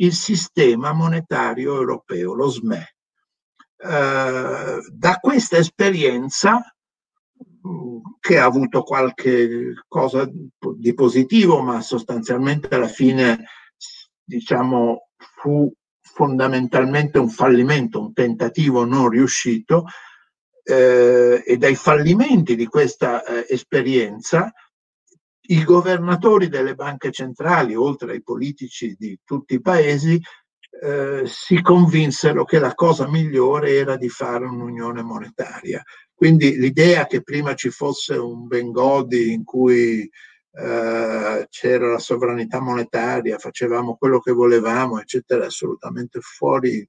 il sistema monetario europeo, lo SME. Eh, da questa esperienza che ha avuto qualche cosa di positivo, ma sostanzialmente alla fine, diciamo, fu fondamentalmente un fallimento, un tentativo non riuscito, eh, e dai fallimenti di questa eh, esperienza i governatori delle banche centrali, oltre ai politici di tutti i paesi, eh, si convinsero che la cosa migliore era di fare un'unione monetaria. Quindi l'idea che prima ci fosse un Bengodi in cui eh, c'era la sovranità monetaria, facevamo quello che volevamo, eccetera, è assolutamente fuori,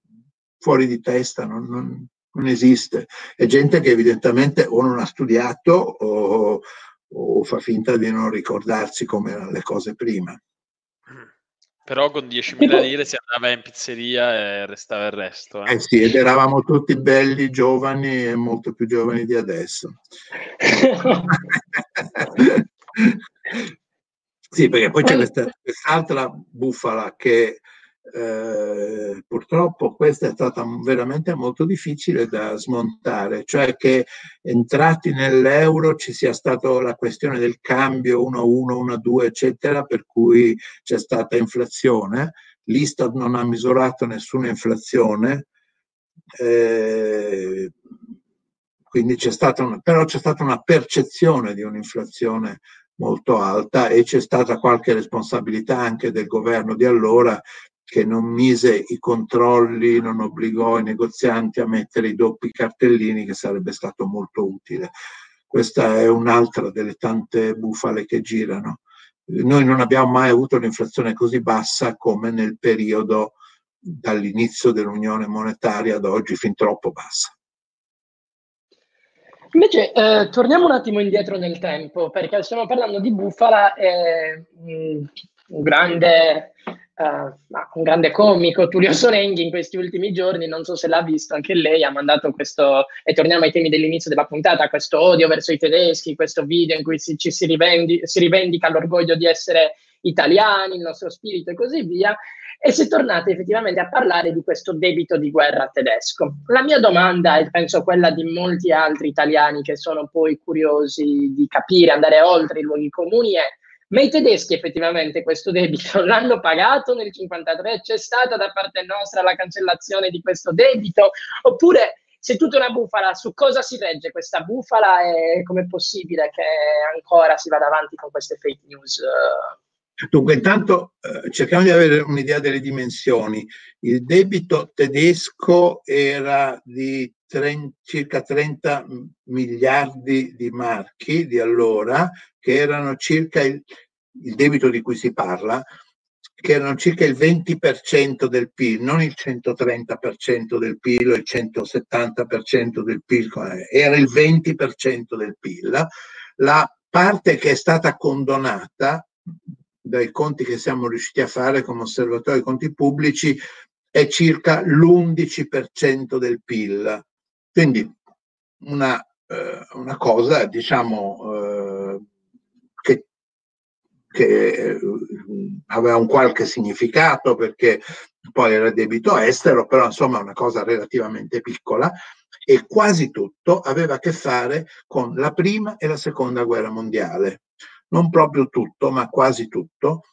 fuori di testa, non, non, non, esiste. È gente che evidentemente o non ha studiato o, o fa finta di non ricordarsi come erano le cose prima. Però con 10.000 lire si andava in pizzeria e restava il resto. Eh, eh sì, ed eravamo tutti belli, giovani e molto più giovani di adesso. sì, perché poi c'è questa, quest'altra bufala che eh, purtroppo questa è stata veramente molto difficile da smontare, cioè che entrati nell'euro ci sia stata la questione del cambio 1 a 1, 1 a 2, eccetera, per cui c'è stata inflazione. L'Istat non ha misurato nessuna inflazione, eh, quindi c'è stata una, però c'è stata una percezione di un'inflazione molto alta e c'è stata qualche responsabilità anche del governo di allora che non mise i controlli, non obbligò i negozianti a mettere i doppi cartellini, che sarebbe stato molto utile. Questa è un'altra delle tante bufale che girano. Noi non abbiamo mai avuto un'inflazione così bassa come nel periodo dall'inizio dell'Unione Monetaria ad oggi, fin troppo bassa. Invece, eh, torniamo un attimo indietro nel tempo, perché stiamo parlando di bufala e mm, un grande Uh, un grande comico, Tullio Sorenghi, in questi ultimi giorni, non so se l'ha visto, anche lei ha mandato questo, e torniamo ai temi dell'inizio della puntata, questo odio verso i tedeschi, questo video in cui si, ci si, rivendi, si rivendica l'orgoglio di essere italiani, il nostro spirito e così via, e si è tornati effettivamente a parlare di questo debito di guerra tedesco. La mia domanda, e penso quella di molti altri italiani che sono poi curiosi di capire, andare oltre i luoghi comuni, è ma i tedeschi effettivamente questo debito l'hanno pagato nel 1953? C'è stata da parte nostra la cancellazione di questo debito? Oppure se tutta una bufala, su cosa si regge questa bufala e com'è possibile che ancora si vada avanti con queste fake news? Dunque, intanto eh, cerchiamo di avere un'idea delle dimensioni. Il debito tedesco era di 30, circa 30 miliardi di marchi di allora, che erano circa il, il debito di cui si parla, che erano circa il 20% del PIL, non il 130% del PIL o il 170% del PIL, era il 20% del PIL. La parte che è stata condonata dai conti che siamo riusciti a fare come osservatorio dei conti pubblici è circa l'11% del PIL. Quindi una, eh, una cosa, diciamo, eh, che, che eh, aveva un qualche significato perché poi era debito estero, però insomma una cosa relativamente piccola e quasi tutto aveva a che fare con la prima e la seconda guerra mondiale. Non proprio tutto, ma quasi tutto.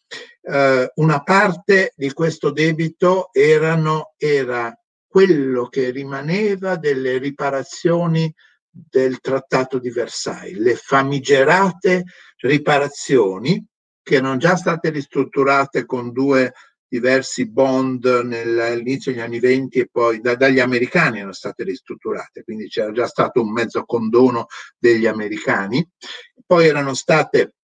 Eh, una parte di questo debito erano, era quello che rimaneva delle riparazioni del Trattato di Versailles, le famigerate riparazioni che erano già state ristrutturate con due diversi bond all'inizio degli anni 20 e poi da, dagli americani erano state ristrutturate, quindi c'era già stato un mezzo condono degli americani, poi erano state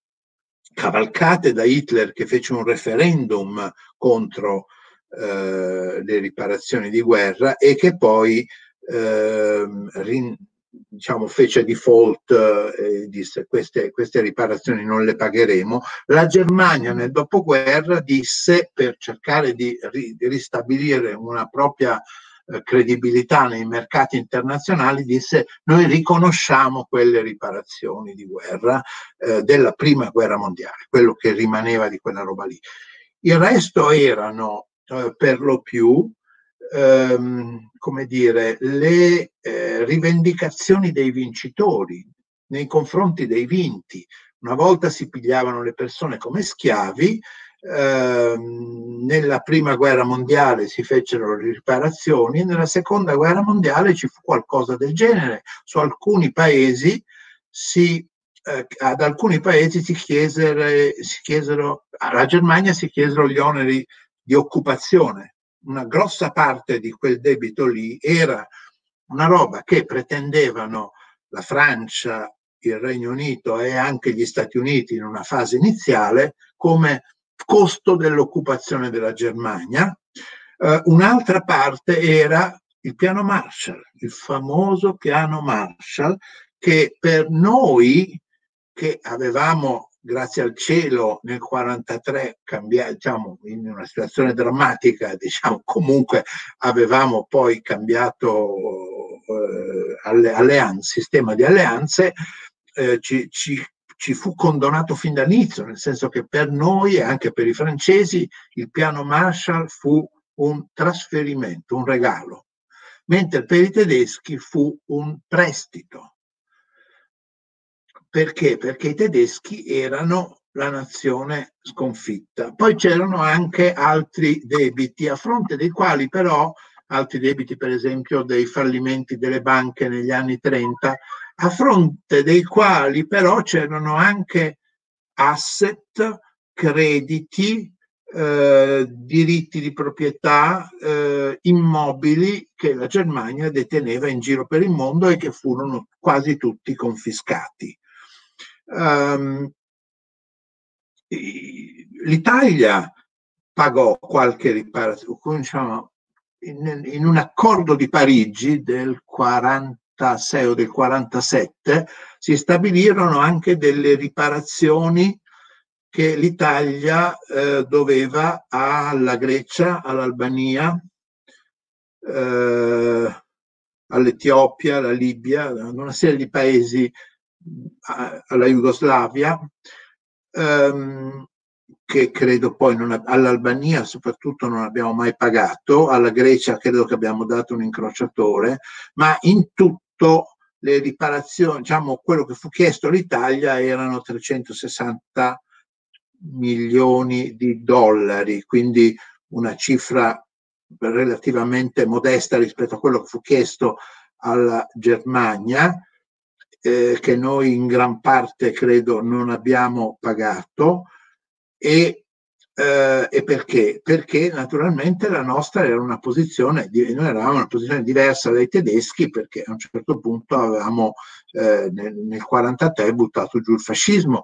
cavalcate da Hitler che fece un referendum contro eh, le riparazioni di guerra e che poi eh, rin, diciamo, fece default eh, e disse queste, queste riparazioni non le pagheremo. La Germania nel dopoguerra disse per cercare di, ri, di ristabilire una propria eh, credibilità nei mercati internazionali, disse noi riconosciamo quelle riparazioni di guerra eh, della prima guerra mondiale, quello che rimaneva di quella roba lì. Il resto erano eh, per lo più ehm, come dire, le eh, rivendicazioni dei vincitori nei confronti dei vinti. Una volta si pigliavano le persone come schiavi, ehm, nella prima guerra mondiale si fecero le riparazioni, nella seconda guerra mondiale ci fu qualcosa del genere. Su alcuni paesi si eh, ad alcuni paesi si chiesero, si chiesero, alla Germania si chiesero gli oneri di occupazione una grossa parte di quel debito lì era una roba che pretendevano la Francia, il Regno Unito e anche gli Stati Uniti in una fase iniziale come costo dell'occupazione della Germania. Uh, un'altra parte era il piano Marshall, il famoso piano Marshall che per noi che avevamo grazie al cielo nel 43 cambiato, diciamo, in una situazione drammatica, diciamo, comunque avevamo poi cambiato eh, alle, alleanze, sistema di alleanze, eh, ci, ci, ci fu condonato fin dall'inizio, nel senso che per noi e anche per i francesi il piano Marshall fu un trasferimento, un regalo, mentre per i tedeschi fu un prestito perché? Perché i tedeschi erano la nazione sconfitta. Poi c'erano anche altri debiti, a fronte dei quali però, altri debiti per esempio dei fallimenti delle banche negli anni 30, a fronte dei quali però c'erano anche asset, crediti, eh, diritti di proprietà, eh, immobili che la Germania deteneva in giro per il mondo e che furono quasi tutti confiscati. Um, L'Italia pagò qualche riparazione, diciamo, in, in, un accordo di Parigi del 46 o del 47 si stabilirono anche delle riparazioni che l'Italia eh, doveva alla Grecia, all'Albania, eh, all'Etiopia, alla Libia, una serie di paesi alla Jugoslavia, ehm, che credo poi non, all'Albania soprattutto non abbiamo mai pagato, alla Grecia credo che abbiamo dato un incrociatore, ma in tutto le riparazioni, diciamo quello che fu chiesto all'Italia erano 360 milioni di dollari, quindi una cifra relativamente modesta rispetto a quello che fu chiesto alla Germania eh, che noi in gran parte credo non abbiamo pagato e, eh, e, perché? Perché naturalmente la nostra era una posizione, noi eravamo una posizione diversa dai tedeschi perché a un certo punto avevamo eh, nel, nel 43 buttato giù il fascismo,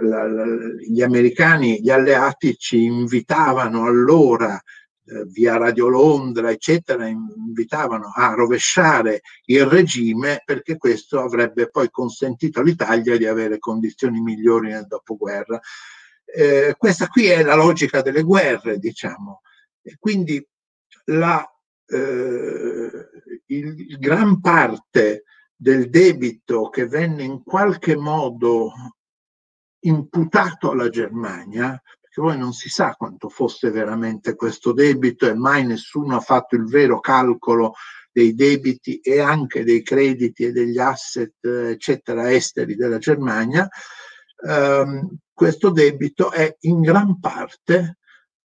la, la, gli americani, gli alleati ci invitavano allora eh, via Radio Londra, eccetera, invitavano a rovesciare il regime perché questo avrebbe poi consentito all'Italia di avere condizioni migliori nel dopoguerra. Eh, questa qui è la logica delle guerre, diciamo. E quindi la, eh, il, gran parte del debito che venne in qualche modo imputato alla Germania, che poi non si sa quanto fosse veramente questo debito e mai nessuno ha fatto il vero calcolo dei debiti e anche dei crediti e degli asset, eccetera, esteri della Germania, ehm, questo debito è in gran parte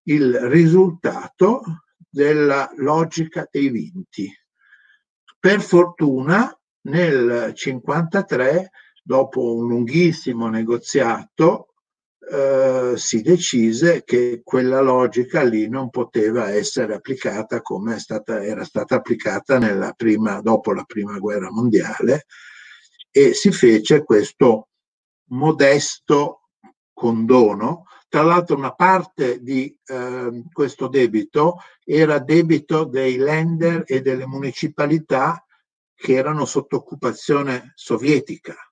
il risultato della logica dei vinti. Per fortuna nel 1953, dopo un lunghissimo negoziato, eh, si decise che quella logica lì non poteva essere applicata come stata, era stata applicata prima, dopo la prima guerra mondiale e si fece questo modesto condono. Tra l'altro una parte di eh, questo debito era debito dei lender e delle municipalità che erano sotto occupazione sovietica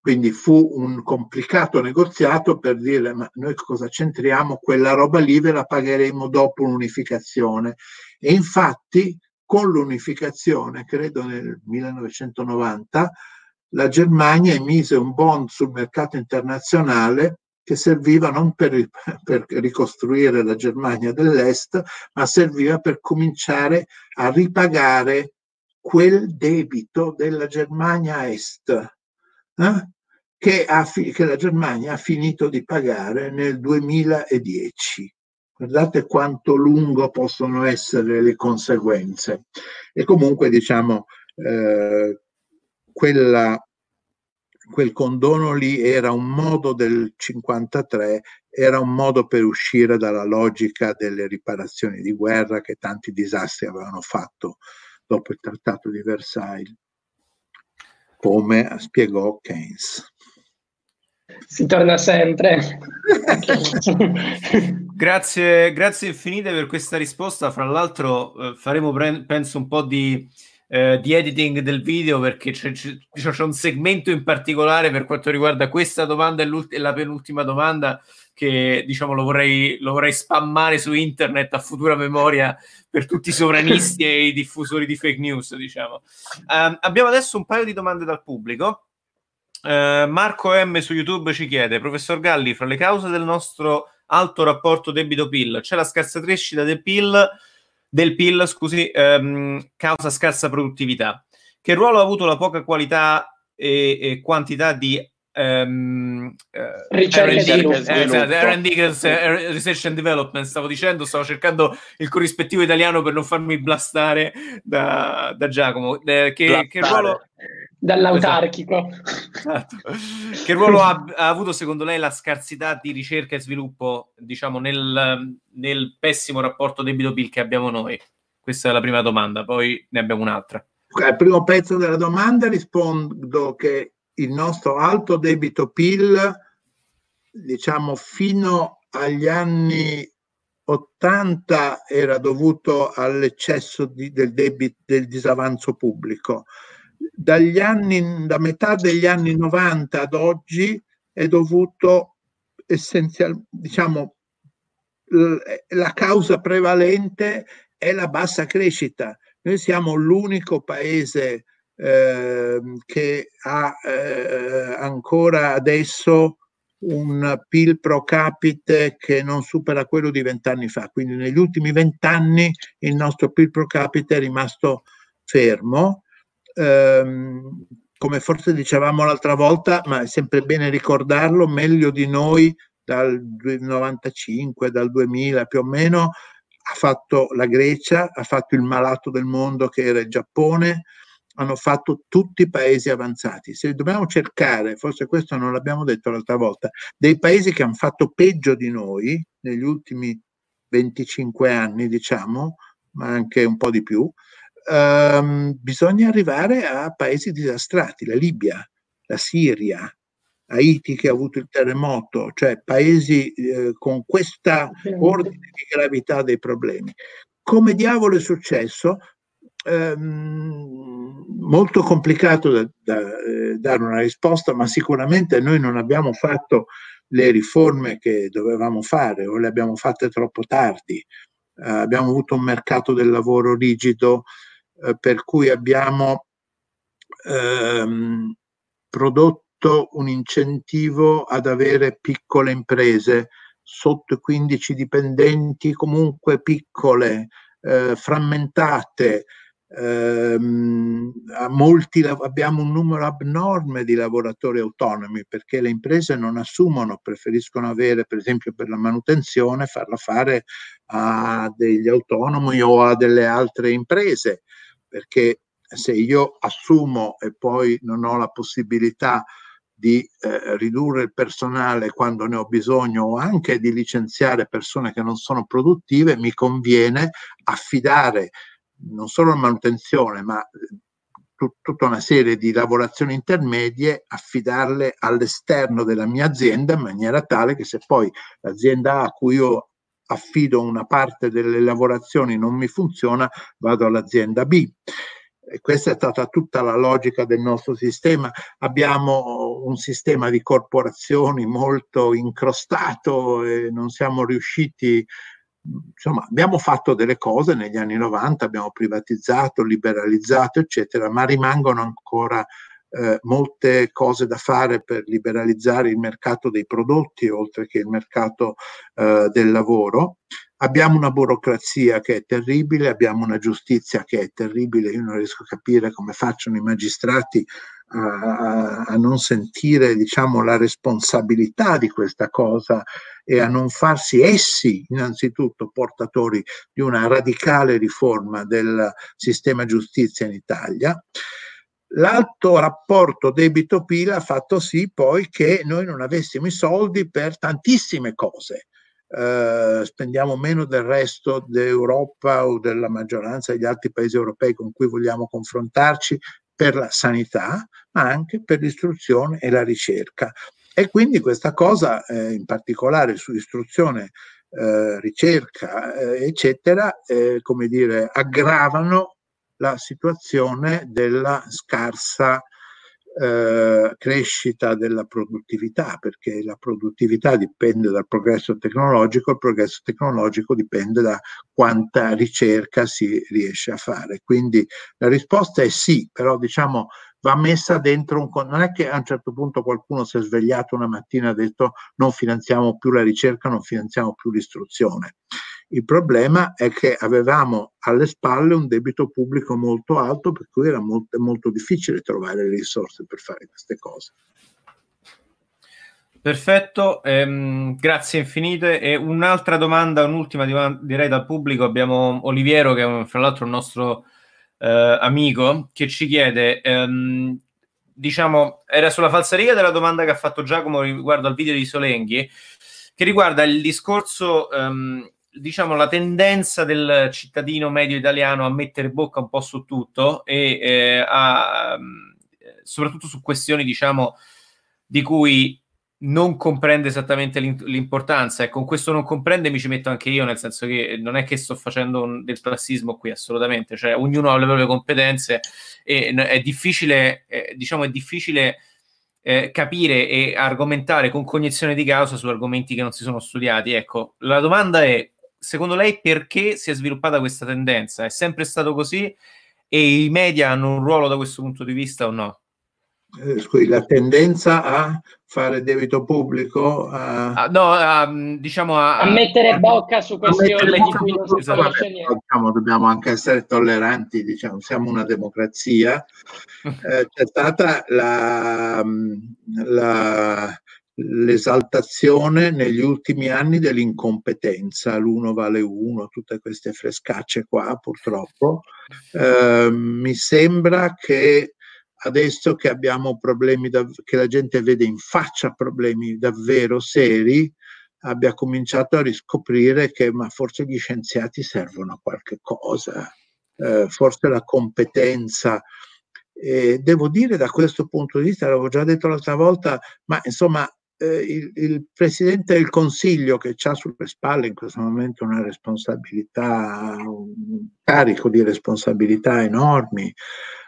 quindi fu un complicato negoziato per dire ma noi cosa c'entriamo, quella roba lì ve la pagheremo dopo l'unificazione. E infatti con l'unificazione, credo nel 1990, la Germania emise un bond sul mercato internazionale che serviva non per, per, ricostruire la Germania dell'Est, ma serviva per cominciare a ripagare quel debito della Germania Est eh? che, ha, che la Germania ha finito di pagare nel 2010. Guardate quanto lungo possono essere le conseguenze. E comunque, diciamo, eh, quella, quel condono lì era un modo del 53, era un modo per uscire dalla logica delle riparazioni di guerra che tanti disastri avevano fatto dopo il Trattato di Versailles come spiegò Keynes. Si torna sempre. grazie, grazie infinite per questa risposta. Fra l'altro eh, faremo, pre- penso, un po' di, eh, di, editing del video perché c'è, c'è, c'è, un segmento in particolare per quanto riguarda questa domanda e, e la penultima domanda che diciamo lo vorrei, lo vorrei spammare su internet a futura memoria per tutti i sovranisti e i diffusori di fake news, diciamo. Um, abbiamo adesso un paio di domande dal pubblico. Uh, Marco M su YouTube ci chiede, professor Galli, fra le cause del nostro alto rapporto debito-PIL c'è la scarsa crescita del PIL, del PIL scusi, um, causa scarsa produttività. Che ruolo ha avuto la poca qualità e, e quantità di Um, uh, ricerca R&D, eh, esatto, R&D, Research and Development stavo dicendo, stavo cercando il corrispettivo italiano per non farmi blastare da, da Giacomo eh, che, che, ruolo dall'autarchico. Esatto. che ruolo ha, ha, avuto secondo lei la scarsità di ricerca e sviluppo diciamo nel, nel pessimo rapporto debito-PIL che abbiamo noi? Questa è la prima domanda poi ne abbiamo un'altra. Al primo pezzo della domanda rispondo che il nostro alto debito PIL, diciamo fino agli anni 80 era dovuto all'eccesso di, del, debito, del disavanzo pubblico. Dagli anni, da metà degli anni 90 ad oggi è dovuto essenzialmente, diciamo, la causa prevalente è la bassa crescita. Noi siamo l'unico paese eh, che ha eh, ancora adesso un PIL pro capite che non supera quello di vent'anni fa. Quindi negli ultimi vent'anni il nostro PIL pro capite è rimasto fermo. Um, come forse dicevamo l'altra volta, ma è sempre bene ricordarlo, meglio di noi dal 95, dal 2000 più o meno, ha fatto la Grecia, ha fatto il malato del mondo che era il Giappone, hanno fatto tutti i paesi avanzati. Se dobbiamo cercare, forse questo non l'abbiamo detto l'altra volta, dei paesi che hanno fatto peggio di noi negli ultimi 25 anni, diciamo, ma anche un po' di più, ehm, bisogna arrivare a paesi disastrati, la Libia, la Siria, Haiti che ha avuto il terremoto, cioè paesi eh, con questa ordine di gravità dei problemi. Come diavolo è successo? Ehm, molto complicato da, da eh, dare una risposta, ma sicuramente noi non abbiamo fatto le riforme che dovevamo fare o le abbiamo fatte troppo tardi. Eh, abbiamo avuto un mercato del lavoro rigido eh, per cui abbiamo ehm, prodotto un incentivo ad avere piccole imprese sotto i 15 dipendenti, comunque piccole, eh, frammentate, ehm, molti, abbiamo un numero abnorme di lavoratori autonomi perché le imprese non assumono, preferiscono avere per esempio per la manutenzione, farla fare a degli autonomi o a delle altre imprese, perché se io assumo e poi non ho la possibilità di eh, ridurre il personale quando ne ho bisogno o anche di licenziare persone che non sono produttive, mi conviene affidare non solo la manutenzione, ma eh, tut- tutta una serie di lavorazioni intermedie, affidarle all'esterno della mia azienda in maniera tale che se poi l'azienda a cui io affido una parte delle lavorazioni non mi funziona, vado all'azienda B. E questa è stata tutta la logica del nostro sistema. Abbiamo un sistema di corporazioni molto incrostato e non siamo riusciti insomma, abbiamo fatto delle cose negli anni 90, abbiamo privatizzato, liberalizzato, eccetera, ma rimangono ancora eh, molte cose da fare per liberalizzare il mercato dei prodotti oltre che il mercato eh, del lavoro. Abbiamo una burocrazia che è terribile, abbiamo una giustizia che è terribile, io non riesco a capire come facciano i magistrati a, a, non sentire diciamo, la responsabilità di questa cosa e a non farsi essi innanzitutto portatori di una radicale riforma del sistema giustizia in Italia. L'alto rapporto debito-PIL ha fatto sì poi che noi non avessimo i soldi per tantissime cose. Uh, spendiamo meno del resto d'Europa o della maggioranza degli altri paesi europei con cui vogliamo confrontarci per la sanità, ma anche per l'istruzione e la ricerca. E quindi questa cosa, eh, in particolare su istruzione, eh, ricerca, eh, eccetera, eh, come dire, aggravano la situazione della scarsa eh, crescita della produttività, perché la produttività dipende dal progresso tecnologico, il progresso tecnologico dipende da quanta ricerca si riesce a fare. Quindi la risposta è sì, però diciamo va messa dentro un... Non è che a un certo punto qualcuno si è svegliato una mattina e ha detto non finanziamo più la ricerca, non finanziamo più l'istruzione. Il problema è che avevamo alle spalle un debito pubblico molto alto, per cui era molto, molto difficile trovare le risorse per fare queste cose. Perfetto, ehm, grazie infinite. E un'altra domanda, un'ultima direi dal pubblico. Abbiamo Oliviero, che è fra l'altro un nostro eh, amico, che ci chiede, ehm, diciamo, era sulla falsariga della domanda che ha fatto Giacomo riguardo al video di Solenghi, che riguarda il discorso ehm, diciamo, la tendenza del cittadino medio italiano a mettere bocca un po' su tutto e eh, a, soprattutto su questioni, diciamo, di cui non comprende esattamente l'importanza. E con questo non comprende mi ci metto anche io nel senso che non è che sto facendo un, del classismo qui assolutamente. Cioè ognuno ha le proprie competenze e è difficile eh, diciamo è difficile eh, capire e argomentare con cognizione di causa su argomenti che non si sono studiati. Ecco la domanda è secondo lei perché si è sviluppata questa tendenza? È sempre stato così e i media hanno un ruolo da questo punto di vista o no? Eh, scusi, la tendenza a fare debito pubblico a, ah, no, a, diciamo a, a mettere bocca su questioni di cui non si capisce niente diciamo, dobbiamo anche essere tolleranti diciamo, siamo una democrazia eh, c'è stata la, la l'esaltazione negli ultimi anni dell'incompetenza, l'uno vale uno, tutte queste frescacce qua purtroppo. Eh, mi sembra che adesso che abbiamo problemi, da, che la gente vede in faccia problemi davvero seri, abbia cominciato a riscoprire che ma forse gli scienziati servono a qualche cosa, eh, forse la competenza. E devo dire da questo punto di vista, l'avevo già detto l'altra volta, ma insomma eh, il, il, Presidente del Consiglio che ha sulle spalle in questo momento una responsabilità, un carico di responsabilità enormi,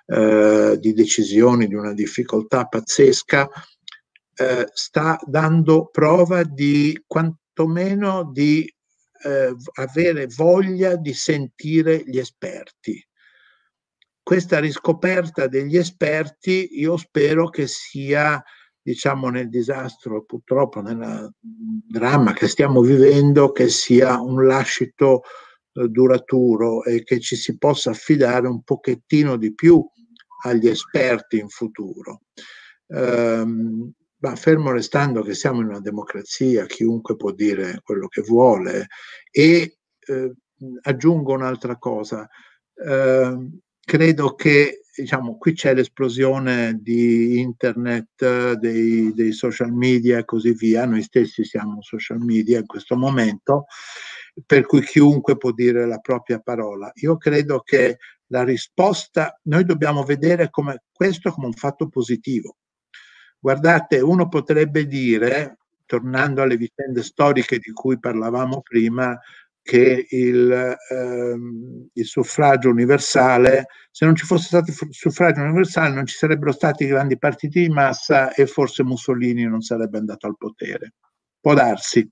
eh, di decisioni, di una difficoltà pazzesca, eh, sta dando prova di quantomeno di eh, avere voglia di sentire gli esperti. Questa riscoperta degli esperti io spero che sia diciamo nel disastro, purtroppo nel dramma che stiamo vivendo, che sia un lascito eh, duraturo e che ci si possa affidare un pochettino di più agli esperti in futuro. Um, ma fermo restando che siamo in una democrazia, chiunque può dire quello che vuole e eh, aggiungo un'altra cosa, eh, credo che diciamo, qui c'è l'esplosione di internet, dei, dei, social media e così via, noi stessi siamo social media in questo momento, per cui chiunque può dire la propria parola. Io credo che la risposta, noi dobbiamo vedere come, questo come un fatto positivo. Guardate, uno potrebbe dire, tornando alle vicende storiche di cui parlavamo prima, che il, ehm, il, suffragio universale, se non ci fosse stato il suffragio universale non ci sarebbero stati grandi partiti di massa e forse Mussolini non sarebbe andato al potere. Può darsi.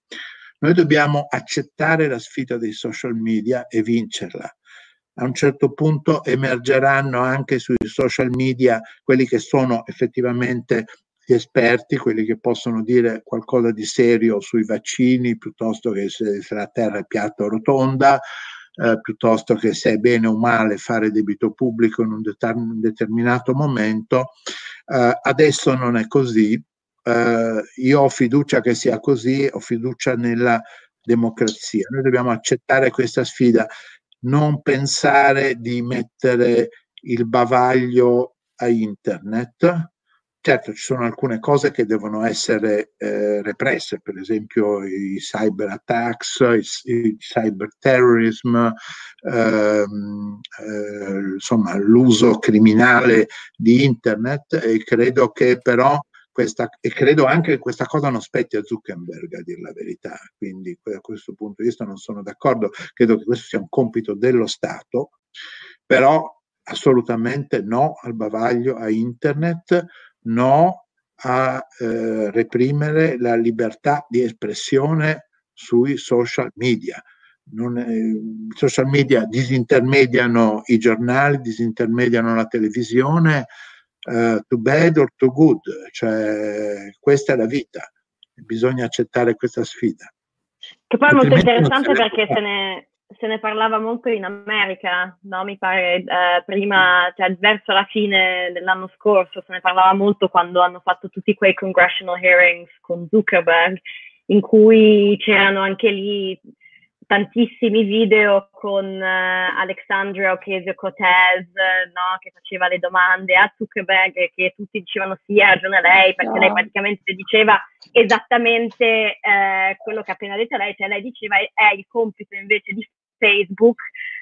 Noi dobbiamo accettare la sfida dei social media e vincerla. A un certo punto emergeranno anche sui social media quelli che sono effettivamente gli esperti, quelli che possono dire qualcosa di serio sui vaccini, piuttosto che se, se la Terra è piatta o rotonda, eh, piuttosto che se è bene o male fare debito pubblico in un, deter- un determinato momento. Eh, adesso non è così. Eh, io ho fiducia che sia così, ho fiducia nella democrazia. Noi dobbiamo accettare questa sfida, non pensare di mettere il bavaglio a internet, Certo, ci sono alcune cose che devono essere eh, represse, per esempio i cyber attacks, il, il cyber terrorism, ehm, eh, insomma l'uso criminale di internet e credo che però questa, e credo anche che questa cosa non spetti a Zuckerberg a dire la verità, quindi da questo punto di vista non sono d'accordo, credo che questo sia un compito dello Stato, però assolutamente no al bavaglio a internet, no a eh, reprimere la libertà di espressione sui social media. I social media disintermediano i giornali, disintermediano la televisione, uh, to bad or to good, cioè questa è la vita, bisogna accettare questa sfida. Che poi è molto interessante perché se ne, se ne parlava molto in America, no? Mi pare eh, prima, cioè verso la fine dell'anno scorso, se ne parlava molto quando hanno fatto tutti quei congressional hearings con Zuckerberg, in cui c'erano anche lì tantissimi video con uh, Alexandria Ocasio-Cortez, no? che faceva le domande a Zuckerberg e che tutti dicevano sì, ha ragione lei, perché no. lei praticamente diceva esattamente eh, quello che ha appena detto lei, cioè lei diceva è il compito invece di Facebook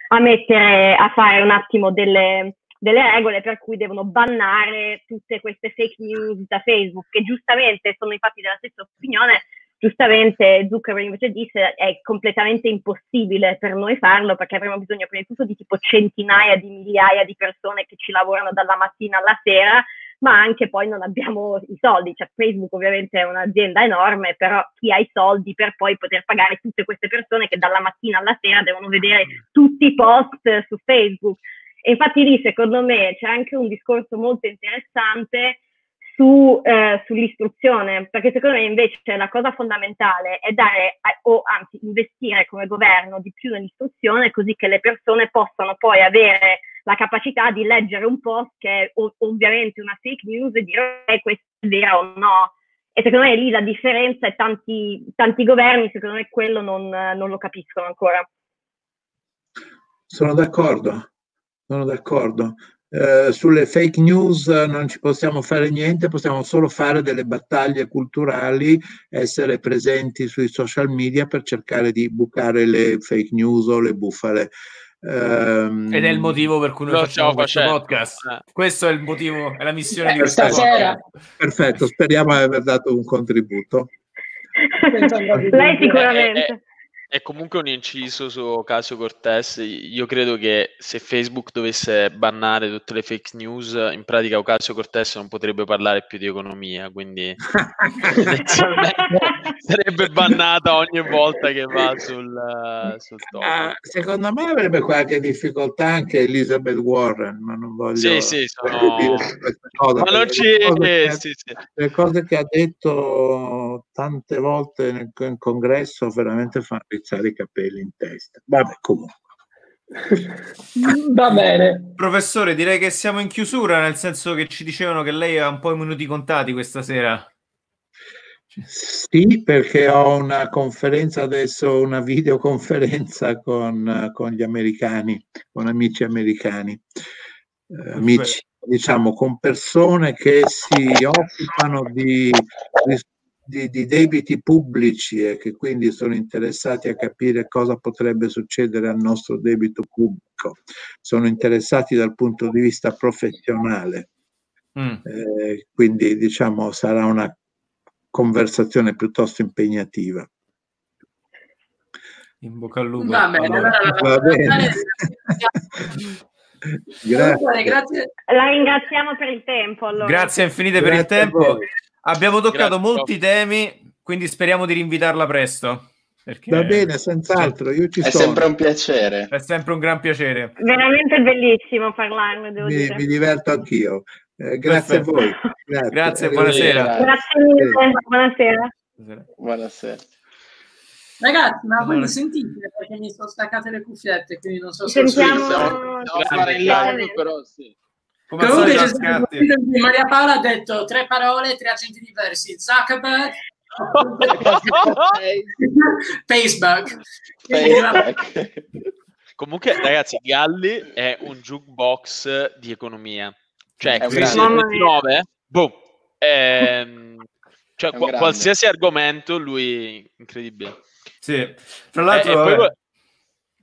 a mettere, a fare un attimo delle, delle regole per cui devono bannare tutte queste fake news da Facebook, che giustamente sono infatti della stessa opinione, giustamente Zuckerberg invece disse è completamente impossibile per noi farlo perché avremo bisogno prima di tutto di tipo centinaia di migliaia di persone che ci lavorano dalla mattina alla sera ma anche poi non abbiamo i soldi, cioè Facebook ovviamente è un'azienda enorme, però chi ha i soldi per poi poter pagare tutte queste persone che dalla mattina alla sera devono vedere tutti i post su Facebook. E infatti lì secondo me c'è anche un discorso molto interessante su, eh, sull'istruzione, perché secondo me invece la cosa fondamentale è dare, o anzi investire come governo di più nell'istruzione così che le persone possano poi avere la capacità di leggere un post che è ov- ovviamente una fake news e dire eh, questo è vero o no. E secondo me lì la differenza è tanti, tanti governi, secondo me quello non, non lo capiscono ancora. Sono d'accordo, sono d'accordo. Eh, sulle fake news non ci possiamo fare niente, possiamo solo fare delle battaglie culturali, essere presenti sui social media per cercare di bucare le fake news o le bufale. Um, Ed è il motivo per cui noi facciamo questo facendo. podcast. Eh. Questo è il motivo, è la missione eh, di questa sera. Perfetto, speriamo di aver dato un contributo. Lei sicuramente. È comunque un inciso su Ocasio Cortez. Io credo che se Facebook dovesse bannare tutte le fake news, in pratica Ocasio Cortez non potrebbe parlare più di economia, quindi sarebbe bannata ogni volta che va sul, sul top. Uh, secondo me avrebbe qualche difficoltà anche Elizabeth Warren, ma non voglio sì, sì, sono... dire cosa, ma non ci... Le cose, che, sì, sì. le cose che ha detto tante volte nel, in congresso veramente fanno rizzare i capelli in testa. Vabbè, comunque. Va bene. Professore, direi che siamo in chiusura, nel senso che ci dicevano che lei ha un po' i minuti contati questa sera. Sì, perché ho una conferenza adesso, una videoconferenza con, con gli americani, con amici americani, eh, amici, diciamo, con persone che si occupano di, di, di, debiti pubblici e che quindi sono interessati a capire cosa potrebbe succedere al nostro debito pubblico. Sono interessati dal punto di vista professionale. Mm. Eh, quindi diciamo sarà una conversazione piuttosto impegnativa. In bocca al lupo. Va bene, allora, va bene. grazie. grazie. La ringraziamo per il tempo. Allora. Grazie infinite grazie per il tempo. Abbiamo toccato grazie. molti temi, quindi speriamo di rinvitarla presto. Perché... Va bene, senz'altro, io ci è sono. È sempre un piacere. È sempre un gran piacere. Veramente bellissimo parlarne, devo mi, dire. Mi diverto anch'io. Eh, grazie Perfetto. a voi. Grazie, grazie buonasera. Grazie mille, buonasera. Buonasera. Ragazzi, ma voi mi sentite? Perché mi sono staccate le cuffiette, quindi non so se sentiamo... Sì, siamo, fare il live, però sì. Come Comunque c'è Maria Paola ha detto tre parole, tre accenti diversi. Zuckerberg, Facebook. Facebook. Comunque, ragazzi, Galli è un jukebox di economia. Cioè, crisi del 29, boom. Ehm, cioè, qu- qualsiasi argomento, lui incredibile. Sì, tra l'altro... Eh, poi...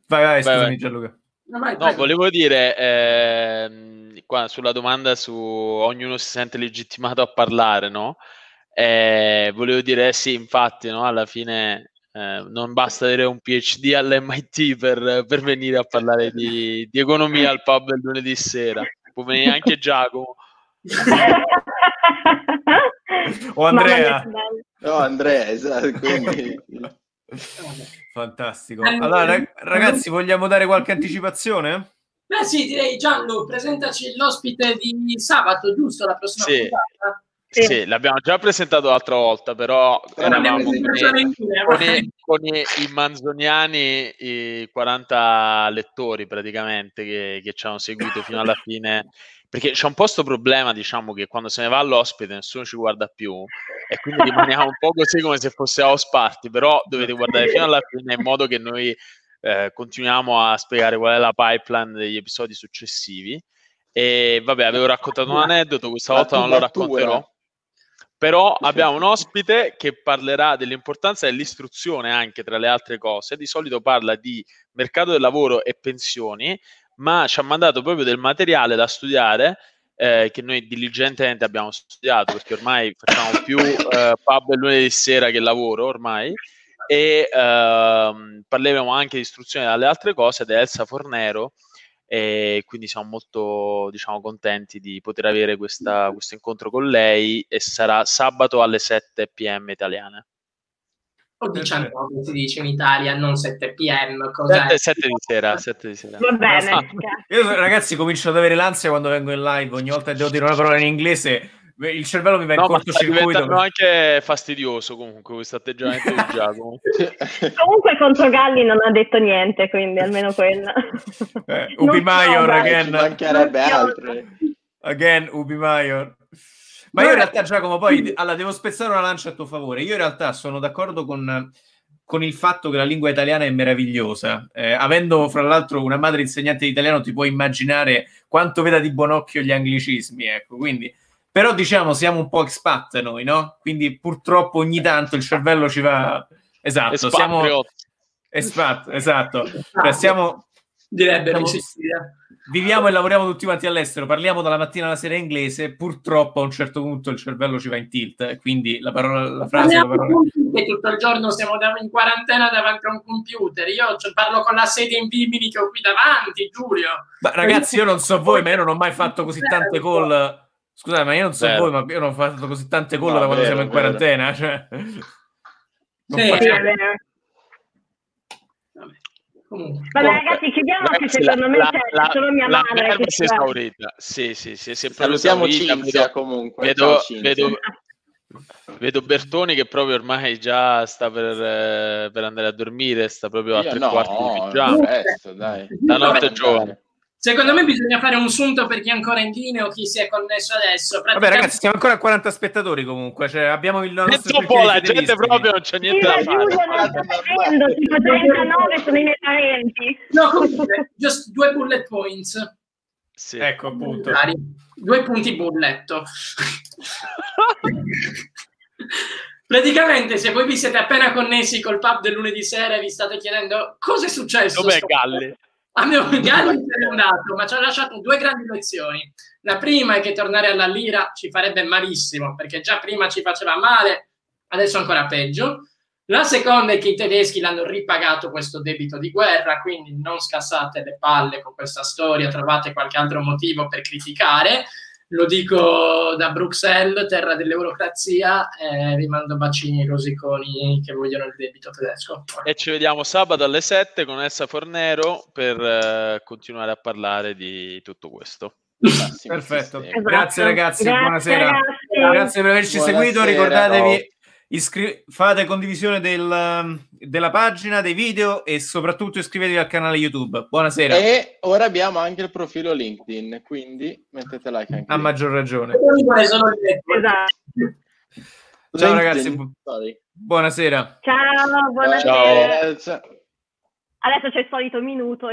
Vai, vai, scusami vai, Gianluca. No, vai, no volevo dire, ehm, qua sulla domanda su ognuno si sente legittimato a parlare, no? Eh, volevo dire, sì, infatti, no? alla fine eh, non basta avere un PhD all'MIT per, per venire a parlare di, di, economia al pub il lunedì sera. Può venire anche Giacomo. o Andrea. No, Andrea, esatto. Quindi... Fantastico. Allora, ragazzi, vogliamo dare qualche anticipazione? Beh sì, direi Gianlu, presentaci l'ospite di sabato, giusto? La prossima sì. puntata. Sì. sì, l'abbiamo già presentato l'altra volta, però eravamo con, i, con i, i, manzoniani, i 40 lettori praticamente che, che ci hanno seguito fino alla fine perché c'è un po' questo problema, diciamo, che quando se ne va l'ospite nessuno ci guarda più e quindi rimaniamo un po' così come se fosse house party, però dovete guardare fino alla fine in modo che noi eh, continuiamo a spiegare qual è la pipeline degli episodi successivi. E vabbè, avevo raccontato un aneddoto, questa volta non lo racconterò. Però abbiamo un ospite che parlerà dell'importanza dell'istruzione anche tra le altre cose. Di solito parla di mercato del lavoro e pensioni, ma ci ha mandato proprio del materiale da studiare eh, che noi diligentemente abbiamo studiato perché ormai facciamo più eh, pub il lunedì sera che lavoro ormai e ehm, parleremo anche di istruzione dalle altre cose ed è Elsa Fornero e quindi siamo molto diciamo, contenti di poter avere questa, questo incontro con lei e sarà sabato alle 7 pm italiane o 19 si dice in Italia, non 7 pm. 7, 7, di sera, 7 di sera. Va bene. Io ragazzi comincio ad avere l'ansia quando vengo in live, ogni volta che devo dire una parola in inglese il cervello mi va in no, cortocircuito. Ma anche fastidioso comunque questo atteggiamento di Giacomo. comunque contro Galli non ha detto niente, quindi almeno quello. Eh, Ubi Maior again. mancherebbe altro. Again, Ubi Maior. Ma io in realtà, Giacomo, poi allora, devo spezzare una lancia a tuo favore. Io in realtà sono d'accordo con, con il fatto che la lingua italiana è meravigliosa. Eh, avendo, fra l'altro, una madre insegnante di italiano, ti puoi immaginare quanto veda di buon occhio gli anglicismi. Ecco, quindi. Però diciamo siamo un po' expat noi, no? Quindi purtroppo ogni tanto il cervello ci va. Esatto, Espatrio. siamo. Expat, esatto. Cioè, siamo, Direbbero siamo, viviamo e lavoriamo tutti quanti all'estero, parliamo dalla mattina alla sera inglese, purtroppo a un certo punto il cervello ci va in tilt, quindi la, parola, la frase... La parola... Tutto il giorno siamo in quarantena davanti a un computer, io parlo con la sedia in bimini che ho qui davanti, Giulio. Ma ragazzi, io non so voi, ma io non ho mai fatto così tante call... Scusate, ma io non so Vero. voi, ma io non ho fatto così tante call no, da quando vero, siamo in quarantena, cioè... Non sì, facciamo... Comunque. Vabbè, ragazzi, chiudiamo che secondo me la, c'è la, solo mia la madre. Che si è esaurita. Sì, sì, sì. Salutiamo Cinzia comunque. Vedo, vedo, Vedo Bertoni che proprio ormai già sta per, eh, per andare a dormire, sta proprio a Io tre no, quarti di no, pigiama. presto, dai. La notte è giovane. Secondo me bisogna fare un sunto per chi è ancora in linea o chi si è connesso adesso. Vabbè, ragazzi, siamo ancora a 40 spettatori comunque. Cioè, abbiamo il nostro un po' la gente proprio non c'è Sì, niente da ma Giulio fare. non sta vedendo, tipo 39 sono i miei parenti. No, comunque, just due bullet points. Sì. Ecco, appunto. Due punti bulletto. Praticamente, se voi vi siete appena connessi col pub del lunedì sera e vi state chiedendo cosa è successo, Dov'è sto- Galli? A me Galli se n'è andato, ma ci ha lasciato due grandi lezioni. La prima è che tornare alla lira ci farebbe malissimo, perché già prima ci faceva male, adesso ancora peggio. La seconda è che i tedeschi l'hanno ripagato questo debito di guerra, quindi non scassate le palle con questa storia, trovate qualche altro motivo per criticare. Lo dico da Bruxelles, terra dell'eurocrazia, eh, vi mando bacini rosiconi che vogliono il debito tedesco. E ci vediamo sabato alle 7 con Elsa Fornero per eh, continuare a parlare di tutto questo. Perfetto. Esatto. Grazie ragazzi, Grazie, buonasera. ragazzi. Grazie per averci Buonasera, seguito. no. Iscri- fate condivisione del- della pagina, dei video e soprattutto iscrivetevi al canale YouTube. Buonasera. E ora abbiamo anche il profilo LinkedIn, quindi mettete like anche A lì. maggior ragione. Ciao ragazzi, sorry. buonasera. Ciao, buonasera. Ciao. Adesso c'è il solito minuto